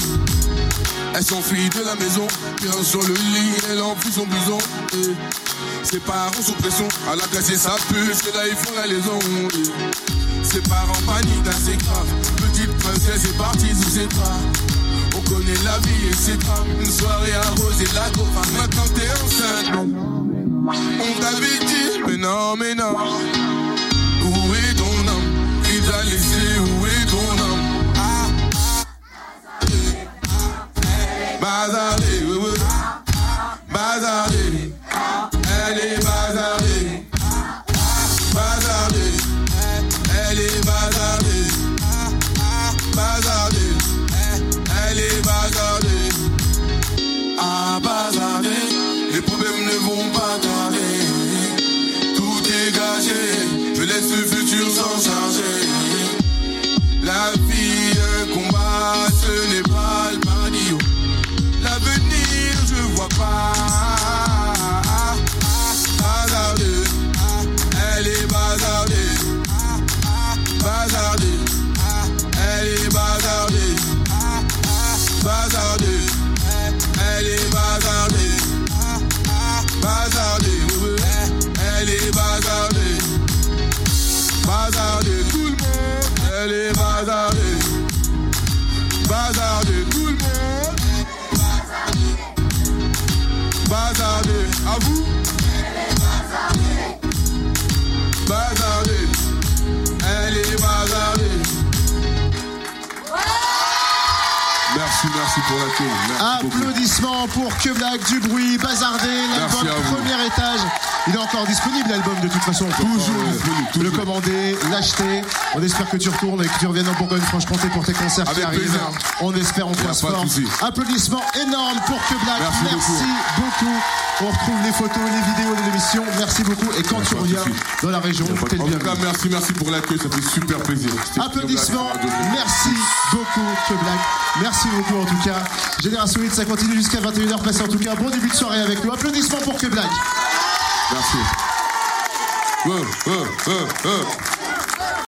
Elles s'enfuient de la maison, bien sur le lit, elle enfouit son blouson. eh. Ses parents sous pression, elle a cassé sa puce, et là ils font la liaison. eh. Ses parents paniquent, assez grave. Petite princesse est partie sous ses bras. On connaît la vie et ses drames. Une soirée arrosée la copa. Maintenant t'es enceinte. On t'avait dit, mais non, mais non. Où est ton âme Il t'a laissé, où est ton âme Ah, Bazardée, oui, oui. Bazardée. Beaucoup. Applaudissements pour Que Black, du bruit, Bazardé, l'album. Premier Étage. Il est encore disponible l'album de toute façon. Toujours le- disponible, Le commander, l'acheter. On espère que tu retournes et que tu reviennes en Bourgogne-Franche-Comté pour tes concerts qui Avec arrivent. plaisir. On espère, on croise fort. Applaudissements énormes pour Que Black. Merci beaucoup. On retrouve les photos, les vidéos de l'émission. Merci beaucoup. Et quand tu reviens dans la région, t'es le En tout cas, bienvenu. merci, merci pour l'accueil, ça fait super plaisir. Applaudissements, merci beaucoup Que Black. Merci beaucoup en tout cas. Génération 8, ça continue jusqu'à 21h. Passez en tout cas un bon début de soirée avec nous. Applaudissements pour Que Black. Merci.